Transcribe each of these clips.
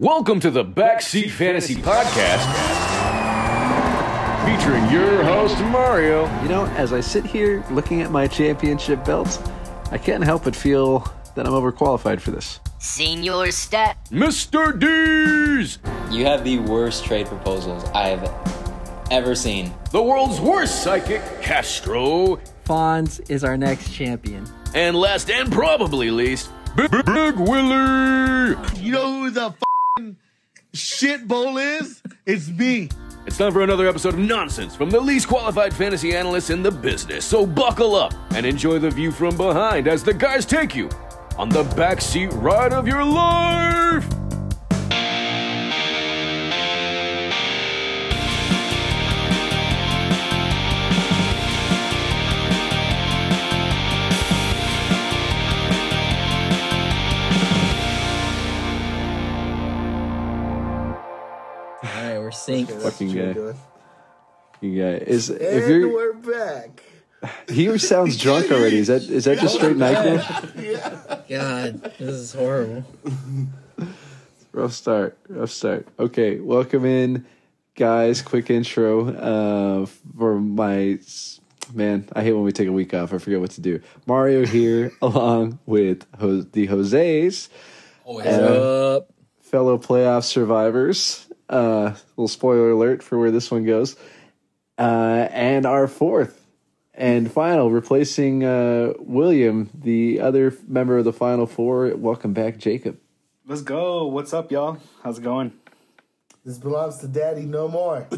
Welcome to the Backseat Fantasy Podcast, featuring your host, Mario. You know, as I sit here looking at my championship belts, I can't help but feel that I'm overqualified for this. Senior Stat. Mr. D's, You have the worst trade proposals I've ever seen. the world's worst psychic, Castro. Fonz is our next champion. And last and probably least, Big, Big Willie. You know who the f***ing shit bowl is? It's me. It's time for another episode of nonsense from the least qualified fantasy analysts in the business. So buckle up and enjoy the view from behind as the guys take you on the backseat ride of your life. Right, we're. Fucking guy. You guy is if And you're we're back. he sounds drunk already. Is that is that just straight Nyquil? God, this is horrible. Rough start. Rough start. Okay, welcome in, guys. Quick intro uh, for my man. I hate when we take a week off. I forget what to do. Mario here, along with Ho- the Jose's Always. Uh, fellow playoff survivors. Uh, little spoiler alert for where this one goes. Uh, and our fourth and final, replacing uh, William, the other member of the final four. Welcome back, Jacob. Let's go. What's up, y'all? How's it going? This belongs to daddy no more.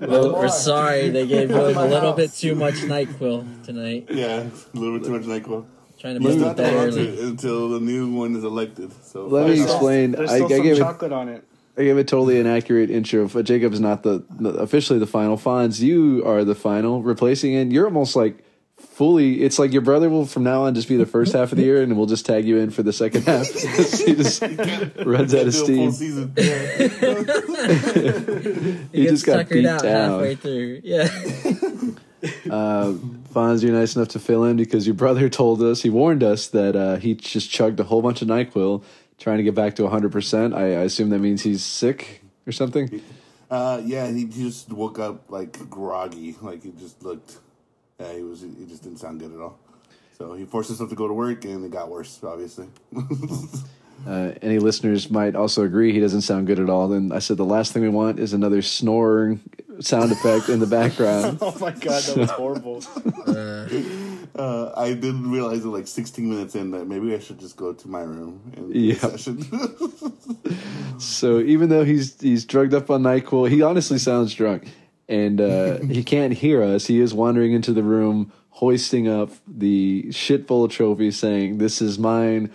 Well, we're sorry they gave William a little house. bit too much NyQuil tonight. Yeah, a little bit too much NyQuil. Trying to He's move not it that allowed until the new one is elected. So Let me still- explain. There's I, still I some gave it. on it. I gave a totally inaccurate intro. But Jacob's not the, the officially the final. Fonz, you are the final, replacing it. You're almost like fully. It's like your brother will from now on just be the first half of the year, and we'll just tag you in for the second half. he just runs out of do a full steam. season. He, He gets just got suckered beat out down. halfway through. Yeah. Uh, Fonz, you're nice enough to fill in because your brother told us, he warned us that uh, he just chugged a whole bunch of Nyquil trying to get back to 100%. I, I assume that means he's sick or something. Uh, yeah, he just woke up like groggy, like he just looked. Yeah, he was. He just didn't sound good at all. So he forced himself to go to work, and it got worse. Obviously. Uh, any listeners might also agree he doesn't sound good at all. Then I said the last thing we want is another snoring sound effect in the background. Oh my god, that was horrible. Uh, I didn't realize it like 16 minutes in that maybe I should just go to my room and Yeah. session. So even though he's he's drugged up on Nyquil, he honestly sounds drunk, and uh, he can't hear us. He is wandering into the room, hoisting up the shit full of trophies, saying, "This is mine,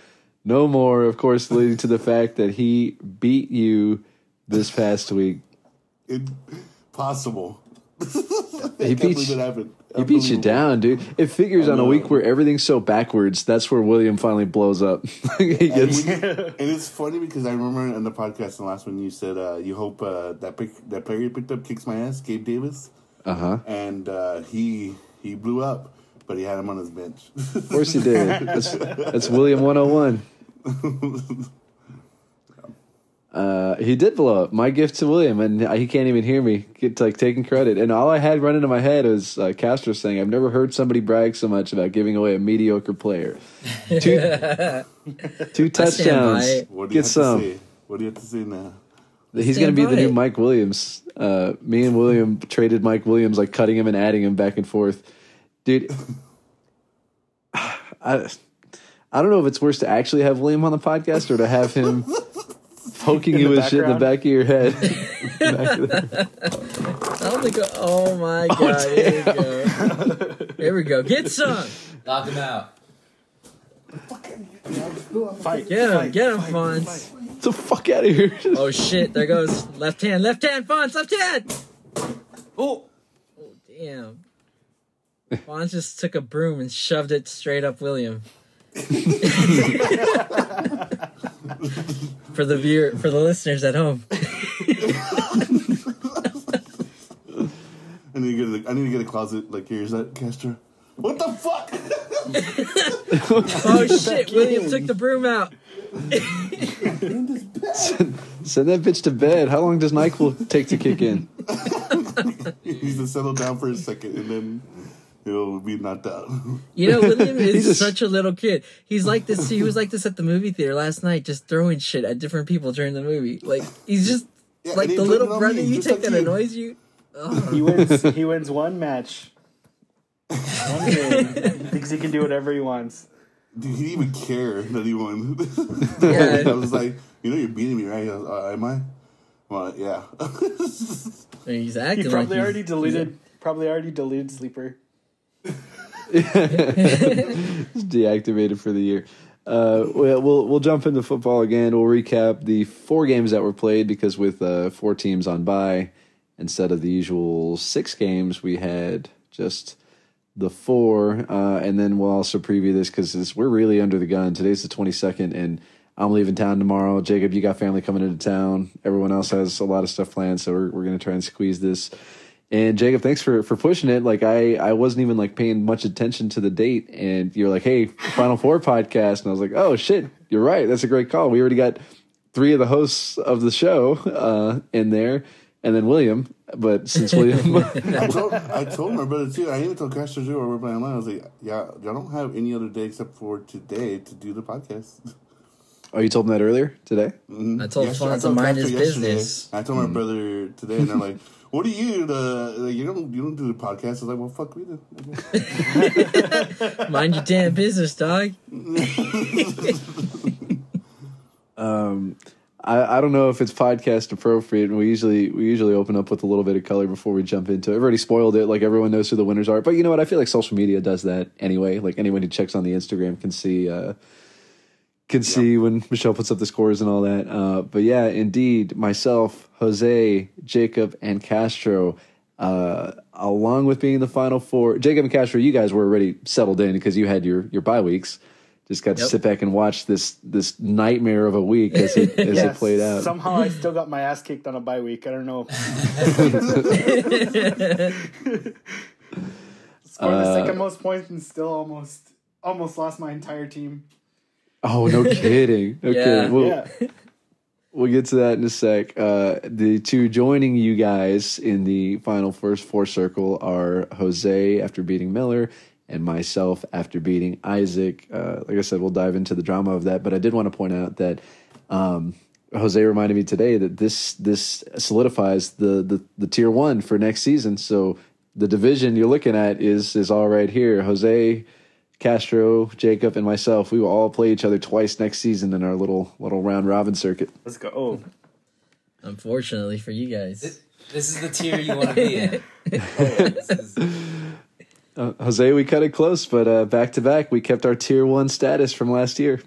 no more." Of course, leading to the fact that he beat you this past week. Impossible. He I can't beat believe you, it happened. he beat you down, dude. It figures on a week where everything's so backwards. That's where William finally blows up. he And, and it's funny because I remember in the podcast, the last one, you said uh, you hope uh, that pick, that player you picked up kicks my ass, Gabe Davis, uh huh. and uh, he he blew up, but he had him on his bench. Of course he did. That's, that's William 101. Uh, he did blow up. My gift to William, and he can't even hear me. Get like taking credit, and all I had running into my head was uh, Castro saying, "I've never heard somebody brag so much about giving away a mediocre player." Two, two touchdowns. what do you Get have some. to say? What do you have to say now? He's Stand going to be by the new. Mike Williams. Uh, me and William traded Mike Williams, like cutting him and adding him back and forth. Dude, I, I don't know if it's worse to actually have William on the podcast or to have him poking you with shit in the back of your head. Back of the- I don't think. Oh my oh, god! here we go. Here we go. Get some. Knock him out. Fight. Get him. fight, Get him, fight, Fonz. fight. Get the fuck out of here. Oh shit! There goes left hand. Left hand. Fonz. Left hand. Oh. Oh, Damn. Fonz just took a broom and shoved it straight up William. for the viewer, for the listeners at home. I need to get a, I need to get a closet like here's that Castro. What the fuck? Oh shit! William took the broom out. In. Send that bitch to bed. How long does Nyquil take to kick in? He needs to settle down for a second, and then he'll be knocked out. You know, William is just- such a little kid. He's like this. He was like this at the movie theater last night, just throwing shit at different people during the movie. Like he's just Yeah, like the little brother me, you take that you. annoys you. He wins. he wins one match. One game. Thinks he can do whatever he wants. Dude, he didn't even care that he won. Yeah. I was like, you know, you're beating me, right? He goes, uh, am I? Well, yeah. He's He probably like already deleted. Probably already deleted sleeper. It's deactivated for the year. Uh, we'll, we'll jump into football again. We'll recap the four games that were played because with uh, four teams on bye instead of the usual six games, we had just the four. Uh, and then we'll also preview this because we're really under the gun. Today's the twenty second, and I'm leaving town tomorrow. Jacob, you got family coming into town. Everyone else has a lot of stuff planned, so we're we're gonna try and squeeze this. And Jacob, thanks for for pushing it. Like I I wasn't even like paying much attention to the date, and you're like, "Hey, Final Four podcast," and I was like, "Oh shit, you're right. That's a great call. We already got three of the hosts of the show uh, in there, and then William. But since William, I told, I told my brother too. I even told Castro too. While we we're playing online, I was like, "Yeah, y'all don't have any other day except for today to do the podcast." oh, you told him that earlier today. I told Yesterday- I Fonz to mind his yesterday. business. I told my brother today, and they're like, "What do you? The like, you don't you don't do the podcast?" I was like, "Well, fuck, we do." Mind your damn business, dog. um, I, I don't know if it's podcast appropriate. and We usually we usually open up with a little bit of color before we jump into it. I've already spoiled it. Like everyone knows who the winners are. But you know what? I feel like social media does that anyway. Like anyone who checks on the Instagram can see uh, can see when Michelle puts up the scores and all that. Uh, but yeah, indeed, myself, Jose, Jacob, and Castro. Uh, along with being the final four, Jacob and Castro, you guys were already settled in because you had your your bye weeks. Just got to Yep. sit back and watch this this nightmare of a week as it as Yeah, it played out. Somehow I still got my ass kicked on a bye week. I don't know. Scored the second most points and still almost almost lost my entire team. Oh, no kidding. Okay, Yeah. we'll, Yeah. we'll get to that in a sec. Uh, the two joining you guys in the final first four circle are Jose after beating Miller and myself after beating Isaac. Uh, like I said, we'll dive into the drama of that, but I did want to point out that um, Jose reminded me today that this this solidifies the, the the tier one for next season. So the division you're looking at is is all right here. Jose, Castro, Jacob, and myself. We will all play each other twice next season in our little little round robin circuit. Let's go. Oh, Unfortunately for you guys. This is the tier you want to be in. This is- Uh, Jose, we cut it close, but uh, back to back, we kept our tier one status from last year.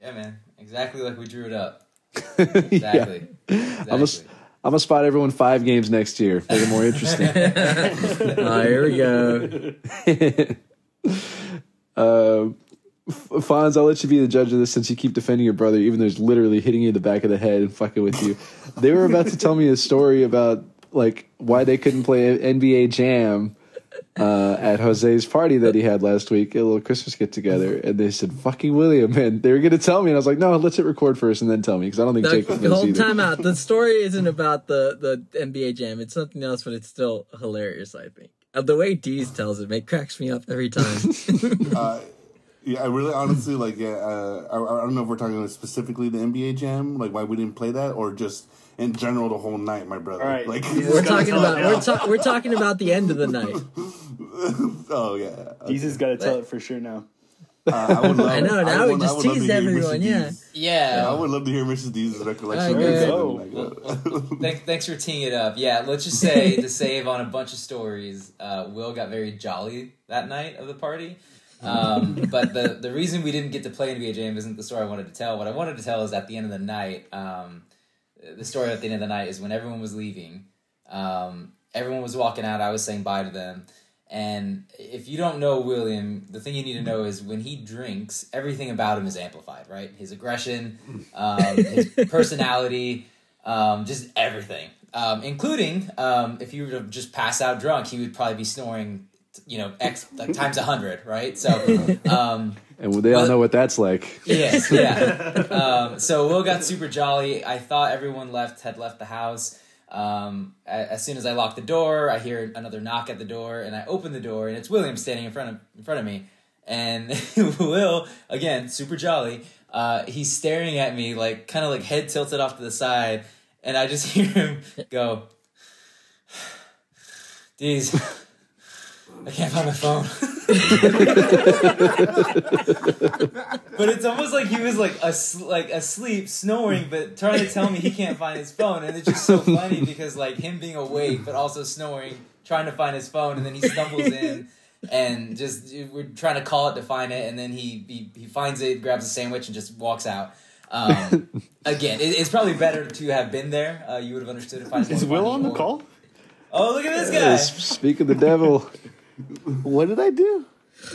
yeah, man. Exactly like we drew it up. yeah. Exactly. I'm gonna, Exactly. I'm gonna spot everyone five games next year. Make it more interesting. Oh, here we go. Uh, Fonz, I'll let you be the judge of this since you keep defending your brother, even though he's literally hitting you in the back of the head and fucking with you. They were about to tell me a story about like why they couldn't play NBA Jam uh, at Jose's party that he had last week, a little Christmas get together, and they said "fucking William," and they were going to tell me, and I was like, "No, let's hit record first and then tell me," because I don't think The, knows whole either. time out. The story isn't about the the NBA Jam. It's something else, but it's still hilarious. I think the way Deez tells it, it cracks me up every time. Uh, yeah, I really honestly like. Yeah, uh, I, I don't know if we're talking about specifically the NBA Jam, like why we didn't play that, or just in general the whole night, my brother. All right. Like, Jesus we're talking about we're, ta- we're talking about the end of the night. oh yeah, Jesus got to tell it for sure now. Uh, I would love. I know, now would- we just would love to teased everyone, Mr. yeah. Yeah. I would love to hear Mrs. D's recollection. There you of go. that. Like, Thank, thanks for teeing it up. Yeah, let's just say to save on a bunch of stories, uh, Will got very jolly that night of the party. Um, but the, the reason we didn't get to play NBA Jam isn't the story I wanted to tell. What I wanted to tell is at the end of the night, um, the story at the end of the night is when everyone was leaving, um, everyone was walking out, I was saying bye to them. And if you don't know William, the thing you need to know is when he drinks, everything about him is amplified, right? His aggression, um, his personality, um, just everything, um, including um, if you were to just pass out drunk, he would probably be snoring you know x like times a hundred, right? So um, And they all But- know what that's like. Yes, yeah. um, so Will got super jolly. I thought everyone left had left the house. Um, as soon as I lock the door, I hear another knock at the door, and I open the door, and it's William standing in front of in front of me. And Will, again, super jolly. Uh, he's staring at me like kind of like head tilted off to the side, and I just hear him go, "These, I can't find my phone." but it's almost like he was like as- like asleep, snoring, but trying to tell me he can't find his phone, and it's just so funny because like him being awake but also snoring, trying to find his phone, and then he stumbles in. And just we're trying to call it to find it, and then he he, he finds it, grabs a sandwich, and just walks out. Um, again, it, it's probably better to have been there. Uh, you would have understood if I Is Will on the call? Oh, look at this Uh, guy! Speak of the devil. What did I do?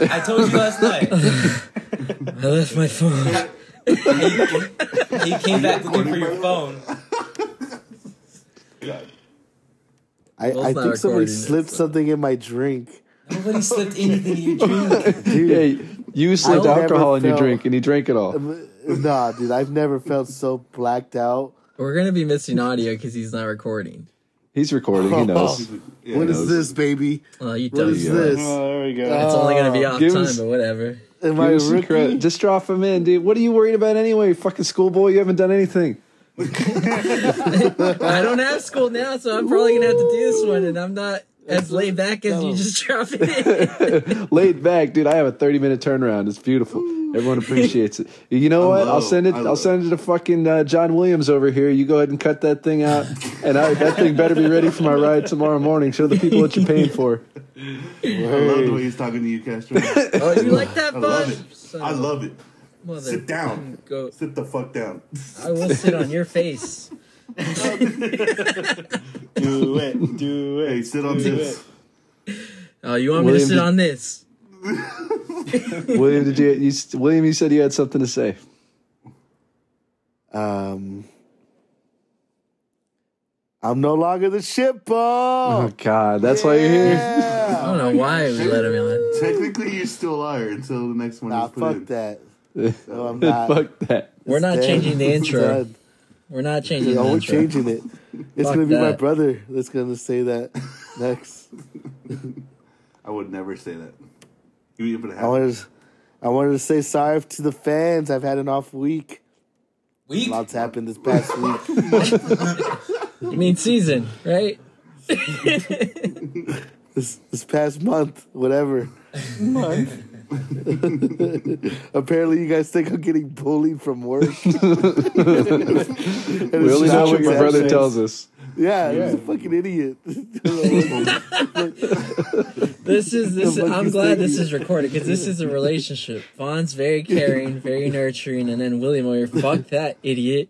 I told you last night. I left my phone. He came back looking for your phone. I, Will's I not think somebody recording this, slipped so- something in my drink. Nobody slipped anything in your drink. Dude, Hey, you slipped don't alcohol ever in your feel- drink and he drank it all. nah, dude, I've never felt so blacked out. We're gonna be missing audio because he's not recording. He's recording. He knows. Yeah, What he is knows. this, baby? Well, you What don't. this? Oh, there we go. It's only gonna be off Give time, us- but whatever. Am I Give a us some rookie? Just drop him in, dude. What are you worried about anyway? Fucking schoolboy. You haven't done anything. I don't have school now, so I'm probably gonna have to do this one, and I'm not as laid back as you just drop it in. Laid back, dude. I have a 30 minute turnaround. It's beautiful. Everyone appreciates it. You know I what? I'll send it. I I'll love- send it to fucking uh, John Williams over here. You go ahead and cut that thing out, and I, that thing better be ready for my ride tomorrow morning. Show the people what you're paying for. I love the way he's talking to you, Castro. Oh, you like that, I love it. I love it. Mother Sit down. Go. Sit the fuck down. I will sit on your face. Do it. Do it. Hey, sit on do this. Oh, you want me to William, sit did- on this? William, did you, you? William, you said you had something to say. Um, I'm no longer the ship ball. Oh God, that's why you're here. I don't know why we let him on. Technically, you still are until the next one Nah, is put fuck in. that. No, I'm not. Fuck that. We're not It's changing the intro. done. We're not changing No, the we're changing it. It's Fuck gonna be my brother that's gonna say that next. I would never say that. You even I have wanted, to, I wanted to say sorry to the fans. I've had an off week. Week. Lots happened this past week. You mean season, right? this this past month, whatever. Month. Apparently, you guys think I'm getting bullied from work. We only know what your brother tells us. Yeah, he's a fucking idiot. This is this. The I'm glad this is recorded because this is a relationship. Fonz's very caring, very nurturing, and then William over here, fuck that idiot.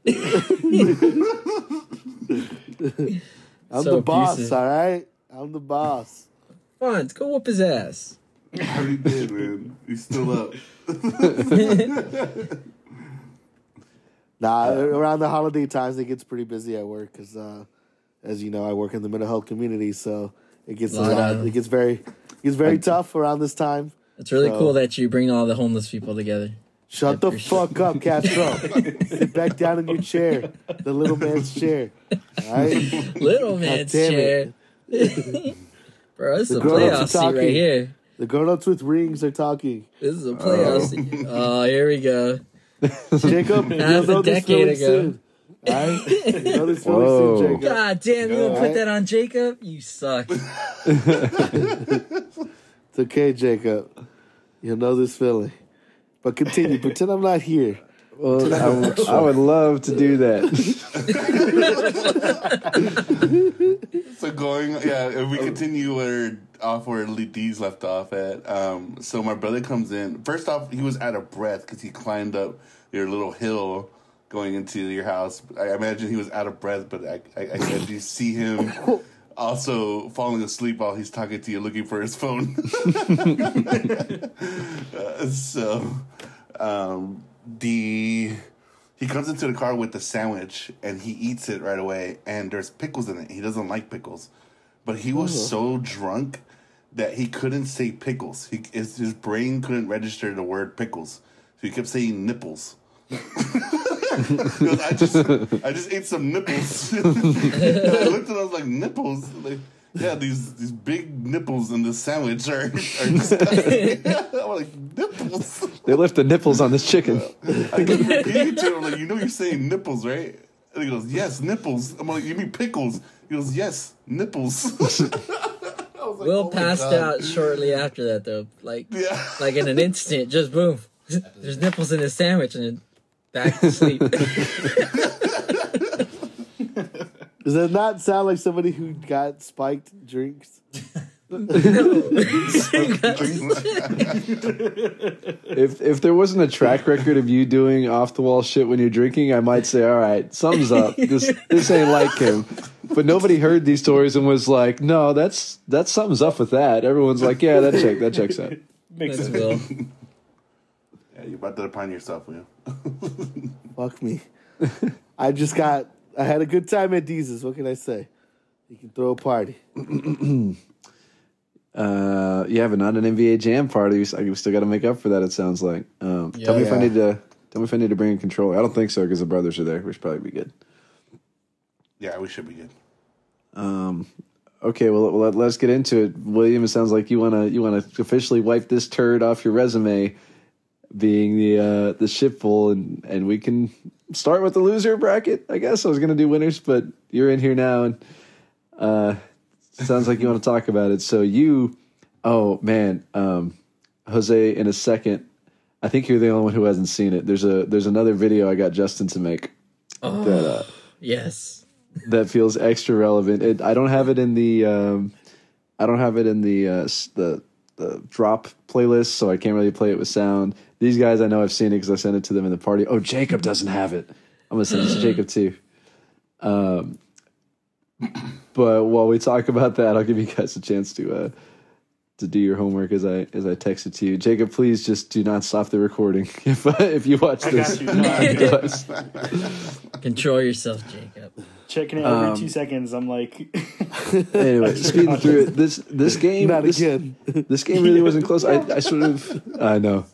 I'm So the boss, abusive. all right? I'm the boss. Vaughn, go whoop his ass. I already did, man. He's still up. Nah, around the holiday times, it gets pretty busy at work because, uh, as you know, I work in the mental health community, so it gets a Lot lot. of- It gets very, it gets very tough around this time. It's really So- cool that you bring all the homeless people together. Shut the fuck up, Castro. Sit back down in your chair, the little man's chair. All right, Little man's chair. Bro, this is a grown-ups playoff seat right here. The grown-ups with rings are talking. This is a playoff seat. Oh, uh, here we go. Jacob, you'll Half a know this decade really ago. soon. All right, you know this really Whoa. soon, Jacob. God damn, you gonna put that on Jacob? You suck. It's okay, Jacob. You'll know this feeling. But continue. Pretend I'm not here. Well, I, would- would love to do that. So going, yeah, if we continue where off where D's left off at. Um, so my brother comes in. First off, he was out of breath because he climbed up your little hill going into your house. I imagine he was out of breath, but I, I, I said, do you see him also falling asleep while he's talking to you, looking for his phone? Uh, so, um, the he comes into the car with the sandwich and he eats it right away and there's pickles in it he doesn't like pickles but he was mm-hmm. so drunk that he couldn't say pickles. He, his, his brain couldn't register the word pickles, so he kept saying nipples. I just I just ate some nipples. and I looked at it, I was like nipples. Like, yeah, these these big nipples in the sandwich are, are disgusting. I'm like nipples. They left the nipples on this chicken. I kept repeating to him like, you know, you're saying nipples, right? And he goes, yes, nipples. I'm like, you mean pickles? He goes, yes, nipples. Like, Will "Oh passed God." out shortly after that, though. Like, Yeah. like in an instant, just boom. There's nipples in his sandwich, and then back to sleep. Does that not sound like somebody who got spiked drinks? If if there wasn't a track record of you doing off the wall shit when you're drinking, I might say, all right, sums up. This this ain't like him. But nobody heard these stories and was like, no, that's that sums up with that. Everyone's like, yeah, that check that checks out. Makes That's sense. Will. Yeah, you brought that upon yourself, Will. Fuck me. I just got. I had a good time at Deezus. What can I say? You can throw a party. Uh, yeah, but not an NBA Jam party. We we still got to make up for that. It sounds like. Um, tell me if I need to. Tell me if I need to bring a controller. I don't think so because the brothers are there. We should probably be good. Yeah, we should be good. Um, Okay, well, let, let's get into it. William, it sounds like you wanna you wanna officially wipe this turd off your resume, being the uh, the shipful, and and we can start with the loser bracket. I guess I was gonna do winners, but you're in here now, and uh, sounds like you want to talk about it. So you, oh man, um, Jose, in a second. I think you're the only one who hasn't seen it. There's a there's another video I got Justin to make that uh, Yes. that feels extra relevant. It, I don't have it in the um, I don't have it in the uh, the the drop playlist, so I can't really play it with sound. These guys, I know I've seen it because I sent it to them in the party. Oh, Jacob doesn't have it. I'm gonna send it to Jacob too. Um, but while we talk about that, I'll give you guys a chance to uh, to do your homework as I as I text it to you. Jacob, please just do not stop the recording if uh, if you watch I this. you. No, got you. Control yourself, Jacob. Checking it every Um, two seconds. I'm like, anyway, speeding through it. This this game Not this, again. this game really wasn't close. I, I sort of I know.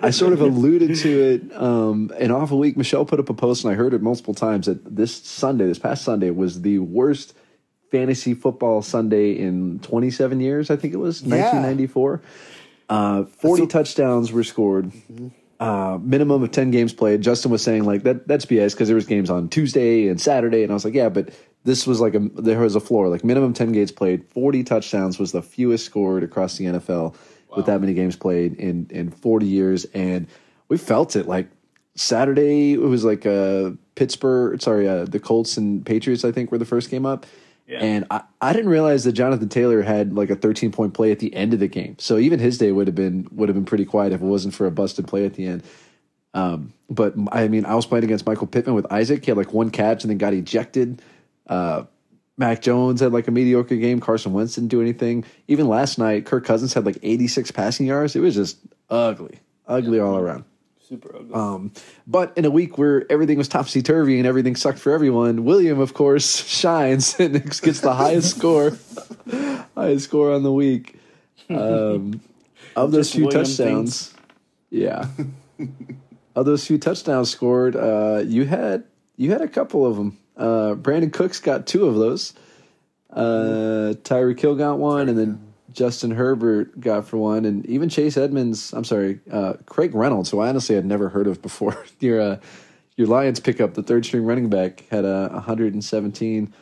I sort of alluded to it um, an awful week. Michelle put up a post, and I heard it multiple times that this Sunday, this past Sunday, was the worst fantasy football Sunday in 27 years. I think it was 1994. Uh, 40 touchdowns were scored. Uh, minimum of 10 games played. Justin was saying like that that's BS because there was games on Tuesday and Saturday, and I was like, yeah, but this was like a there was a floor like minimum 10 games played. 40 touchdowns was the fewest scored across the NFL with that many games played in in 40 years, and we felt it like Saturday. It was like uh, Pittsburgh, sorry, uh, the Colts and Patriots. I think were the first game up. And I, I didn't realize that Jonathan Taylor had like a 13 point play at the end of the game. So even his day would have been would have been pretty quiet if it wasn't for a busted play at the end. Um, but I mean, I was playing against Michael Pittman with Isaac. He had like one catch and then got ejected. Uh, Mac Jones had like a mediocre game. Carson Wentz didn't do anything. Even last night, Kirk Cousins had like 86 passing yards. It was just ugly, ugly all around. Super ugly. Um, but in a week where everything was topsy turvy and everything sucked for everyone, William, of course, shines and gets the highest score, highest score on the week. Um, of those Just few William touchdowns, yeah, of those few touchdowns scored, uh, you had you had a couple of them. Uh, Brandin Cooks got two of those. Uh, Tyreek Hill got one, and then Justin Herbert got for one, and even Chase Edmonds. I'm sorry, uh, Craig Reynolds, who I honestly had never heard of before. your uh, your Lions pickup, the third string running back, had uh, 117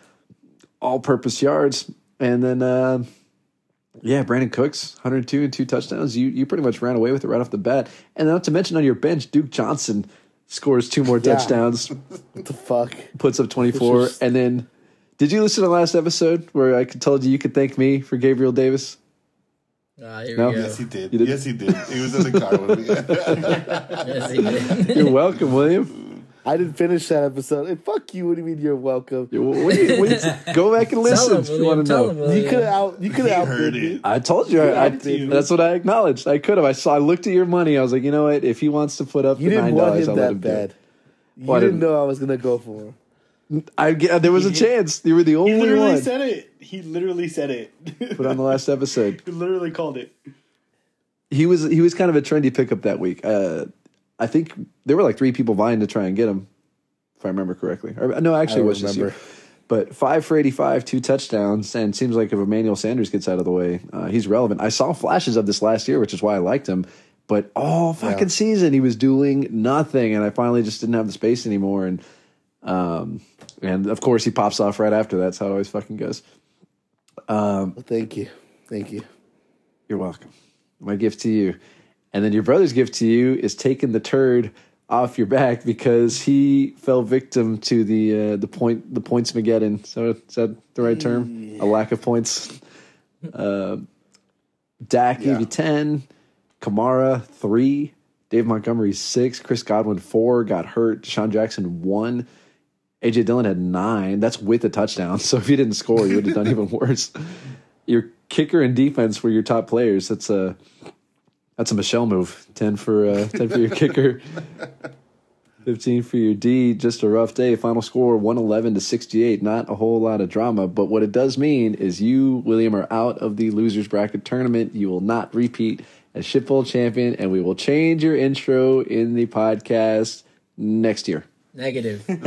all-purpose yards, and then uh, yeah, Brandin Cooks 102 and two touchdowns. You you pretty much ran away with it right off the bat, and not to mention on your bench, Duke Johnson scores two more Yeah. touchdowns What the fuck? puts up 24 Which is- and then did you listen to the last episode where i told you you could thank me for gabriel davis Ah, here No. we go. Yes, he did. You did? Yes, he did. He was in the car with me. Yes, he did. you're welcome william I didn't finish that episode. And fuck you. What do you mean you're welcome? What do you- what do you- go back and listen him, if you want to know him, You could have out. You could He have heard outbid it. I told you, I, I, that's what I acknowledged. I could have. I saw. I looked at your money. I was like, you know what? If he wants to put up You the nine didn't want dollars, him I'll let that him do it. bad. You Well, I didn't didn't- know I was gonna go for him. I there was a chance. You were the He only literally one. said it. He literally said it. Put on the last episode. he literally called it. He was he was kind of a trendy pickup that week. Uh, I think there were like three people vying to try and get him, if I remember correctly. Or, no, actually, I it was this year. remember. But five for eighty-five, two touchdowns, and seems like if Emmanuel Sanders gets out of the way, uh, he's relevant. I saw flashes of this last year, which is why I liked him. But all fucking Yeah. season, he was doing nothing, and I finally just didn't have the space anymore. And um, and of course, he pops off right after. That's how it always fucking goes. Well, thank you, thank you. You're welcome. My gift to you. And then your brother's gift to you is taking the turd off your back because he fell victim to the uh, the point the points Mageddon. So is that the right term? A lack of points. Uh, Dak gave you ten, Kamara three, Dave Montgomery six, Chris Godwin four, got hurt, DeSean Jackson one. AJ Dillon had nine. That's with a touchdown. So if you didn't score, you would have done even worse. Your kicker and defense were your top players. That's a that's a Michelle move. Ten for uh, ten for your kicker, fifteen for your D. Just a rough day. Final score one eleven to sixty eight. Not a whole lot of drama, but what it does mean is you, William, are out of the losers bracket tournament. You will not repeat as shipbowl champion, and we will change your intro in the podcast next year. Negative.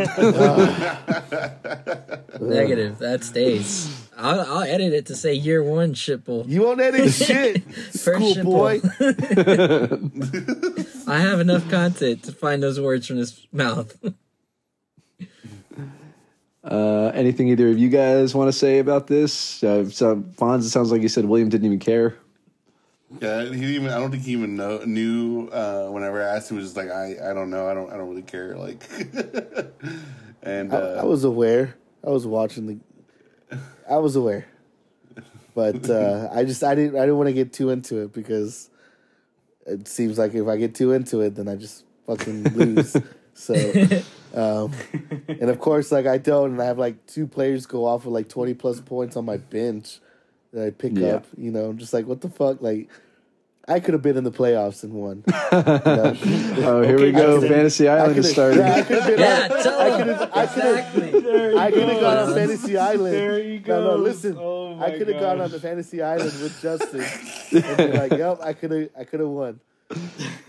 Negative. That stays. I'll, I'll edit it to say year one shipple. You won't edit shit, First schoolboy. I have enough content to find those words from his mouth. Uh, anything either of you guys want to say about this? Uh, so, Fonz, it sounds like you said William didn't even care. Yeah, he even. I don't think he even know, knew. Uh, whenever I asked him, he was just like, I, I don't know. I don't, I don't really care. Like, and I, uh, I was aware. I was watching the. I was aware, but uh, I just I didn't I didn't want to get too into it because it seems like if I get too into it, then I just fucking lose. so, um, and of course, like I don't, and I have like two players go off with like twenty plus points on my bench that I pick Yeah. up. You know, I'm just like what the fuck, like. I could have been in the playoffs and won. You know? Oh, here we go. Justin. Fantasy Island could is starting. yeah, I could have been yeah, on, I could have I could have Exactly. I could have gone on. Fantasy Island. There he No, no, listen. Oh I could have gone on the Fantasy Island with Justin and be like, "Yep, I could have, I could have won."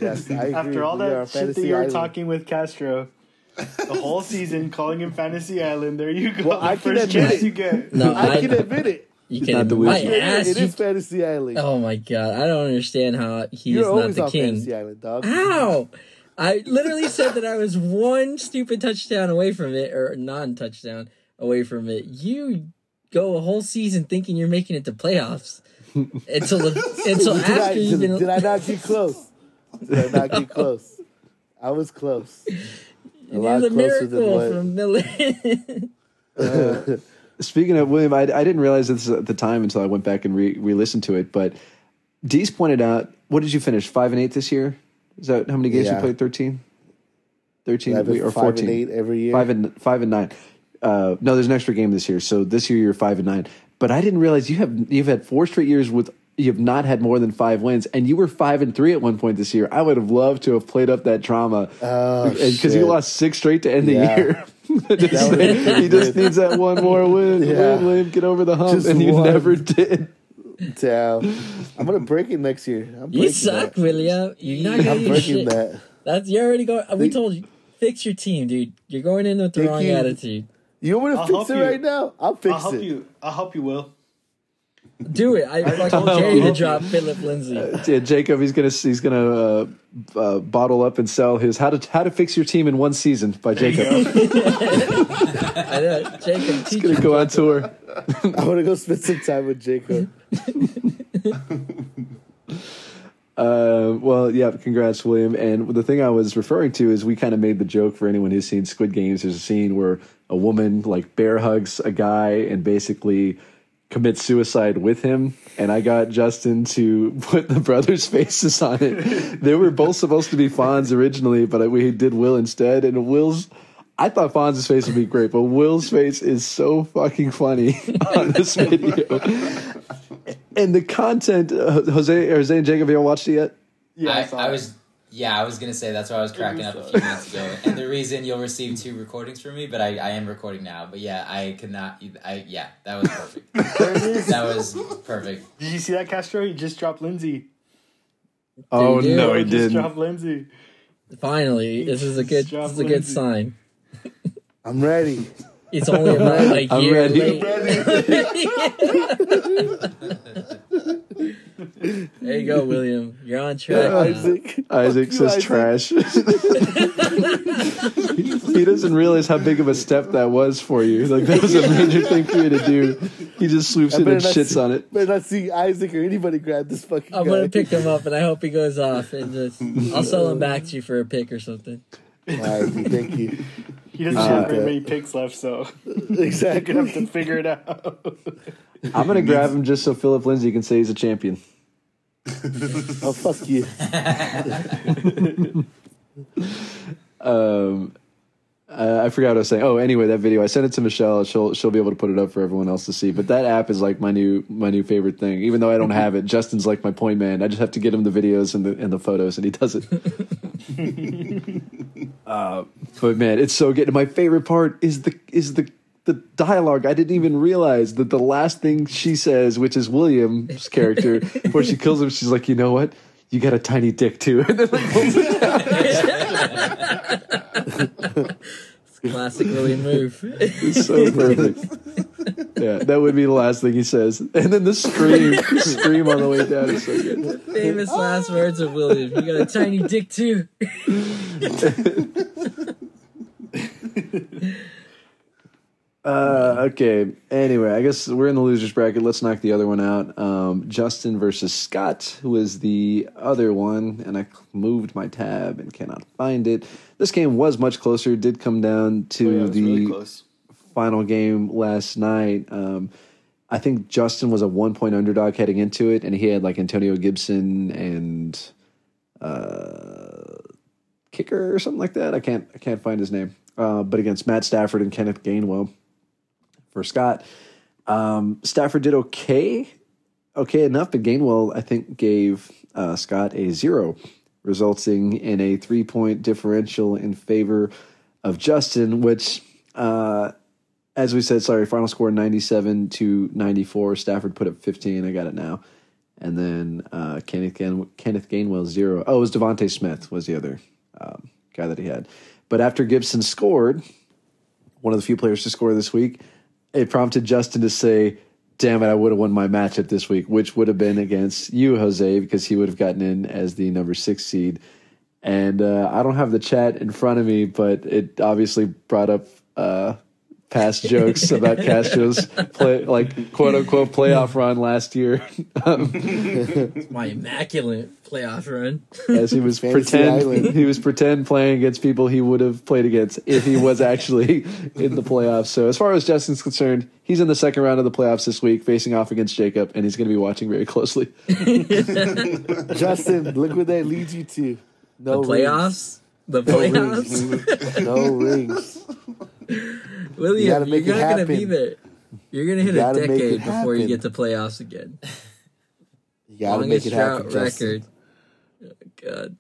Yes, I agree. After all We that shit that you were Island. talking with Castro, the whole season calling him Fantasy Island. There you go. Well, the I can first admit it. you get. No, I I, can admit it. You Not the My wizard. It, ass. it You, is Fantasy Island. oh my god! I don't understand how he You're is not always the on king. Fantasy Island, dog. How? I literally said that I was one stupid touchdown away from it, or non-touchdown away from it. You go a whole season thinking you're making it to playoffs until the, until Did I, after you've did, did I not get close? Did I not get close? I was close. A lot You're the closer than miracle what. from Miller. Speaking of William, I, I didn't realize this at the time until I went back and re listened to it. But Dees pointed out, what did you finish? Five and eight this year? Is that how many games you Yeah. played? 13? 13 I've been or five 14? and eight every year. Five and five and nine. Uh, no, there's an extra game this year, so this year you're five and nine. But I didn't realize you have you've had four straight years with you have not had more than five wins, and you were five and three at one point this year. I would have loved to have played up that trauma Oh, because you lost six straight to end the year. Just- would've he just needs that one more win. Yeah. Win, William, get over the hump, Just and you one. never did. Damn. I'm gonna break it next year. I'm you suck, that. William. You're not gonna I'm do breaking shit. that. That's you're already going. We told you, fix your team, dude. You're going in with the Thank wrong you. attitude. You want me to I'll fix it you. right now? I'll fix I'll help it. you. I'll help you, Will. Do it. I fucking told dare you. you to drop Phillip Lindsay. Yeah, Jacob, he's gonna he's gonna uh, uh, bottle up and sell his how to how to fix your team in one season by Jacob. I know, Jacob. Teach gonna go on tour. I want to go spend some time with Jacob. Uh, well, yeah, congrats, William. And the thing I was referring to is we kind of made the joke for anyone who's seen Squid Games. There's a scene where a woman like bear hugs a guy and basically commits suicide with him. And I got Justin to put the brothers' faces on it. they were both supposed to be Fonz originally, but we did Will instead. And Will's. I thought Fonz's face would be great, but Will's face is so fucking funny on this video. And the content, uh, Jose, Jose and Jacob, have you all watched it yet? Yeah, I, saw I was yeah, I was gonna say that's why I was cracking up a few minutes ago. And the reason you'll receive two recordings from me, but I, I am recording now. But yeah, I could not. I yeah, that was perfect. There it is. that was perfect. Did you see that, Castro? He just dropped Lindsay. Oh Dude, no, he just didn't. dropped Lindsay. Finally, this is a good. This is a good Lindsay. sign. I'm ready. It's only about like I'm year ready. late. There you go, William. You're on track. now. Isaac. Isaac you, says Isaac. trash. he doesn't realize how big of a step that was for you. Like that was a major thing for you to do. He just swoops I in and not shits see- on it. Better not see Isaac or anybody grab this fucking I'm guy. gonna pick him up, and I hope he goes off. And just, I'll sell him back to you for a pick or something. All right, thank you. He doesn't have very many picks left, so you're Exactly. gonna have to figure it out. I'm gonna grab him just so Phillip Lindsay can say he's a champion. Oh fuck you. Um, uh, I forgot what I was saying. Oh, anyway, that video I sent it to Michelle. She'll she'll be able to put it up for everyone else to see. But that app is like my new my new favorite thing. Even though I don't have it, Justin's like my point man. I just have to get him the videos and the and the photos, and he does it. uh, but man, it's so good. My favorite part is the is the the dialogue. I didn't even realize that the last thing she says, which is William's character, before she kills him, she's like, you know what? You got a tiny dick too. And then like, pulls it out. Classic William move. It's so perfect. Yeah, that would be the last thing he says. And then the scream, the scream on the way down is so good. Famous last words of William. You got a tiny dick too. Uh, okay. Anyway, I guess we're in the losers bracket. Let's knock the other one out. Um, Justin versus Scott was the other one, and I moved my tab and cannot find it. This game was much closer. It did come down to Oh, yeah, the really final game last night. Um, I think Justin was a one point underdog heading into it, and he had like Antonio Gibson and uh, kicker or something like that. I can't I can't find his name. Uh, but against Matt Stafford and Kenneth Gainwell for Scott, um, Stafford did okay, okay enough. But Gainwell I think gave uh, Scott a zero, resulting in a three point differential in favor of Justin, which. Uh, as we said, sorry, final score 97 to 94. Stafford put up 15. I got it now. And then uh, Kenneth, Gain- Kenneth Gainwell, zero. Oh, it was DeVonta Smith was the other um, guy that he had. But after Gibson scored, one of the few players to score this week, it prompted Justin to say, damn it, I would have won my matchup this week, which would have been against you, Jose, because he would have gotten in as the number six seed. And uh, I don't have the chat in front of me, but it obviously brought up uh, past jokes about Castro's play, like quote unquote playoff run last year, um, My immaculate playoff run. as he was Fantasy pretend Island. he was pretend playing against people he would have played against if he was actually in the playoffs. So as far as Justin's concerned, he's in the second round of the playoffs this week, facing off against Jacob, and he's going to be watching very closely. Justin, look what that leads you to. No The playoffs. The playoffs. Rings. No rings. William, You gotta you make it are not gonna be there. You're gonna hit a gotta make it decade before you get to playoffs again. You gotta Longest make it happen, drought record. Oh, God.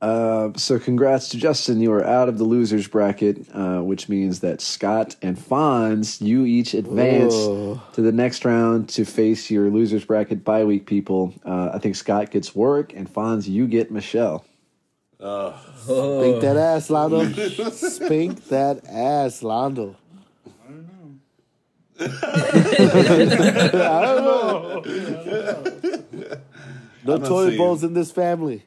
Uh, so congrats to Justin. You are out of the losers bracket, uh, which means that Scott and Fonz, you each advance Oh. to the next round to face your losers bracket bye week people. Uh, I think Scott gets work, and Fonz, you get Michelle. Oh, Spank that ass, Londo. Spank that ass, Londo. I don't know. I don't know. No toilet saying- bowls in this family.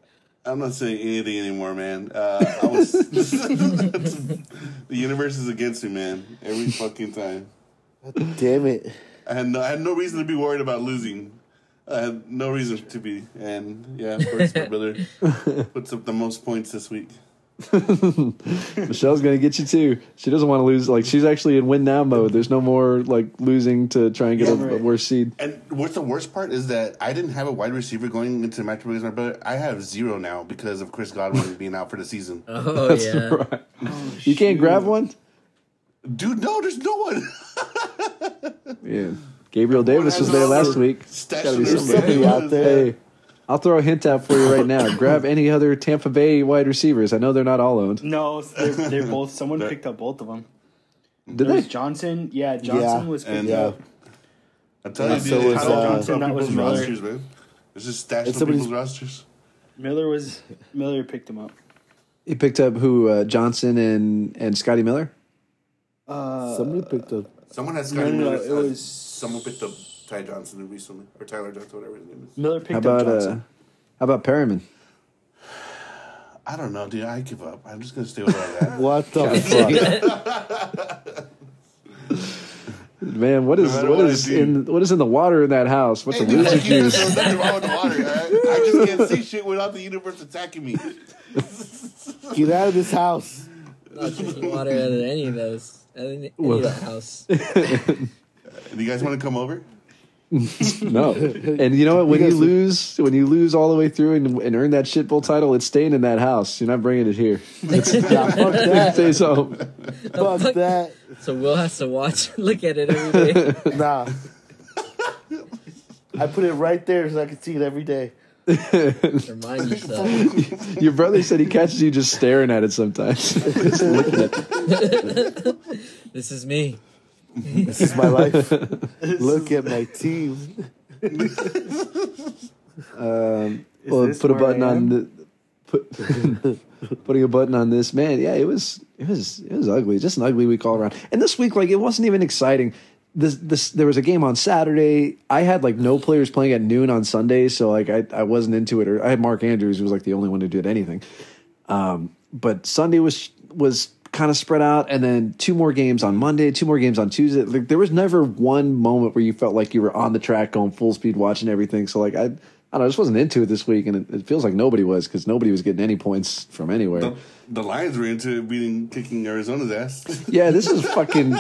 I'm not saying anything anymore, man. Uh, I was, the universe is against me, man. Every fucking time. Damn it. I had no, I had no reason to be worried about losing. I had no reason to be, and yeah, of course, my brother puts up the most points this week. Michelle's gonna get you too. She doesn't want to lose. Like she's actually in win now mode. There's no more like losing to try and get a, a worse seed. And what's the worst part is that I didn't have a wide receiver going into the matchup against my brother. I have zero now because of Chris Godwin being out for the season. Oh yeah. Right. Oh, you can't grab one. Dude, no, there's no one. Yeah. Gabriel Davis was there last week. Stashed Gotta be there. somebody. Somebody out there. Hey, I'll throw a hint out for you right now. Grab any other Tampa Bay wide receivers. I know they're not all owned. No, they're, they're both. Someone picked up both of them. Did There they? was Johnson. Yeah, Johnson Yeah, was picked and- Yeah. up. I tell you, And dude, so was, Tyler uh, Johnson that was people's Miller. rosters, man. It's just stashed And on people's rosters. Miller was Miller picked him up. He picked up who? Uh, Johnson and and Scotty Miller. Uh, Somebody picked up. Someone had no, Scotty no, Miller. no, it uh, was someone picked up Ty Johnson recently, or Tyler Johnson, whatever his name is. Miller picked How up about uh, Johnson. how about Perriman? I don't know, dude. I give up. I'm just gonna stay with what I got. What the fuck? Man, what is matter what what I is do. in what is in the water in that house? What's Hey, a dude, loser fuck juice? There's nothing wrong with the water. all right? I just can't see shit without the universe attacking me. Get out of this house. Not drinking water out of any of those. Any, any Well- of that house. Do you guys want to come over? No, and you know what? When you lose, when you lose all the way through and, and earn that shit bowl title, it's staying in that house. You're not bringing it here. Yeah, fuck It that. stays home. fuck that. So Will has to watch, look at it every day. Nah. I put it right there so I can see it every day. Remind yourself. Your brother said he catches you just staring at it sometimes. Just looking at it. This is me. This is my life. Look at my team. Um, well, put a button on the put putting a button on this man. Yeah, it was it was it was ugly. Just an ugly week all around. And this week, like, it wasn't even exciting. This this there was a game on Saturday. I had like no players playing at noon on Sunday, so like I I wasn't into it. Or I had Mark Andrews, who was like the only one who did anything. Um, but Sunday was was kind of spread out, and then two more games on Monday, two more games on Tuesday. Like there was never one moment where you felt like you were on the track, going full speed, watching everything. So like I, I don't know, I just wasn't into it this week, and it, it feels like nobody was because nobody was getting any points from anywhere. The, the Lions were into beating kicking Arizona's ass. Yeah, this is fucking.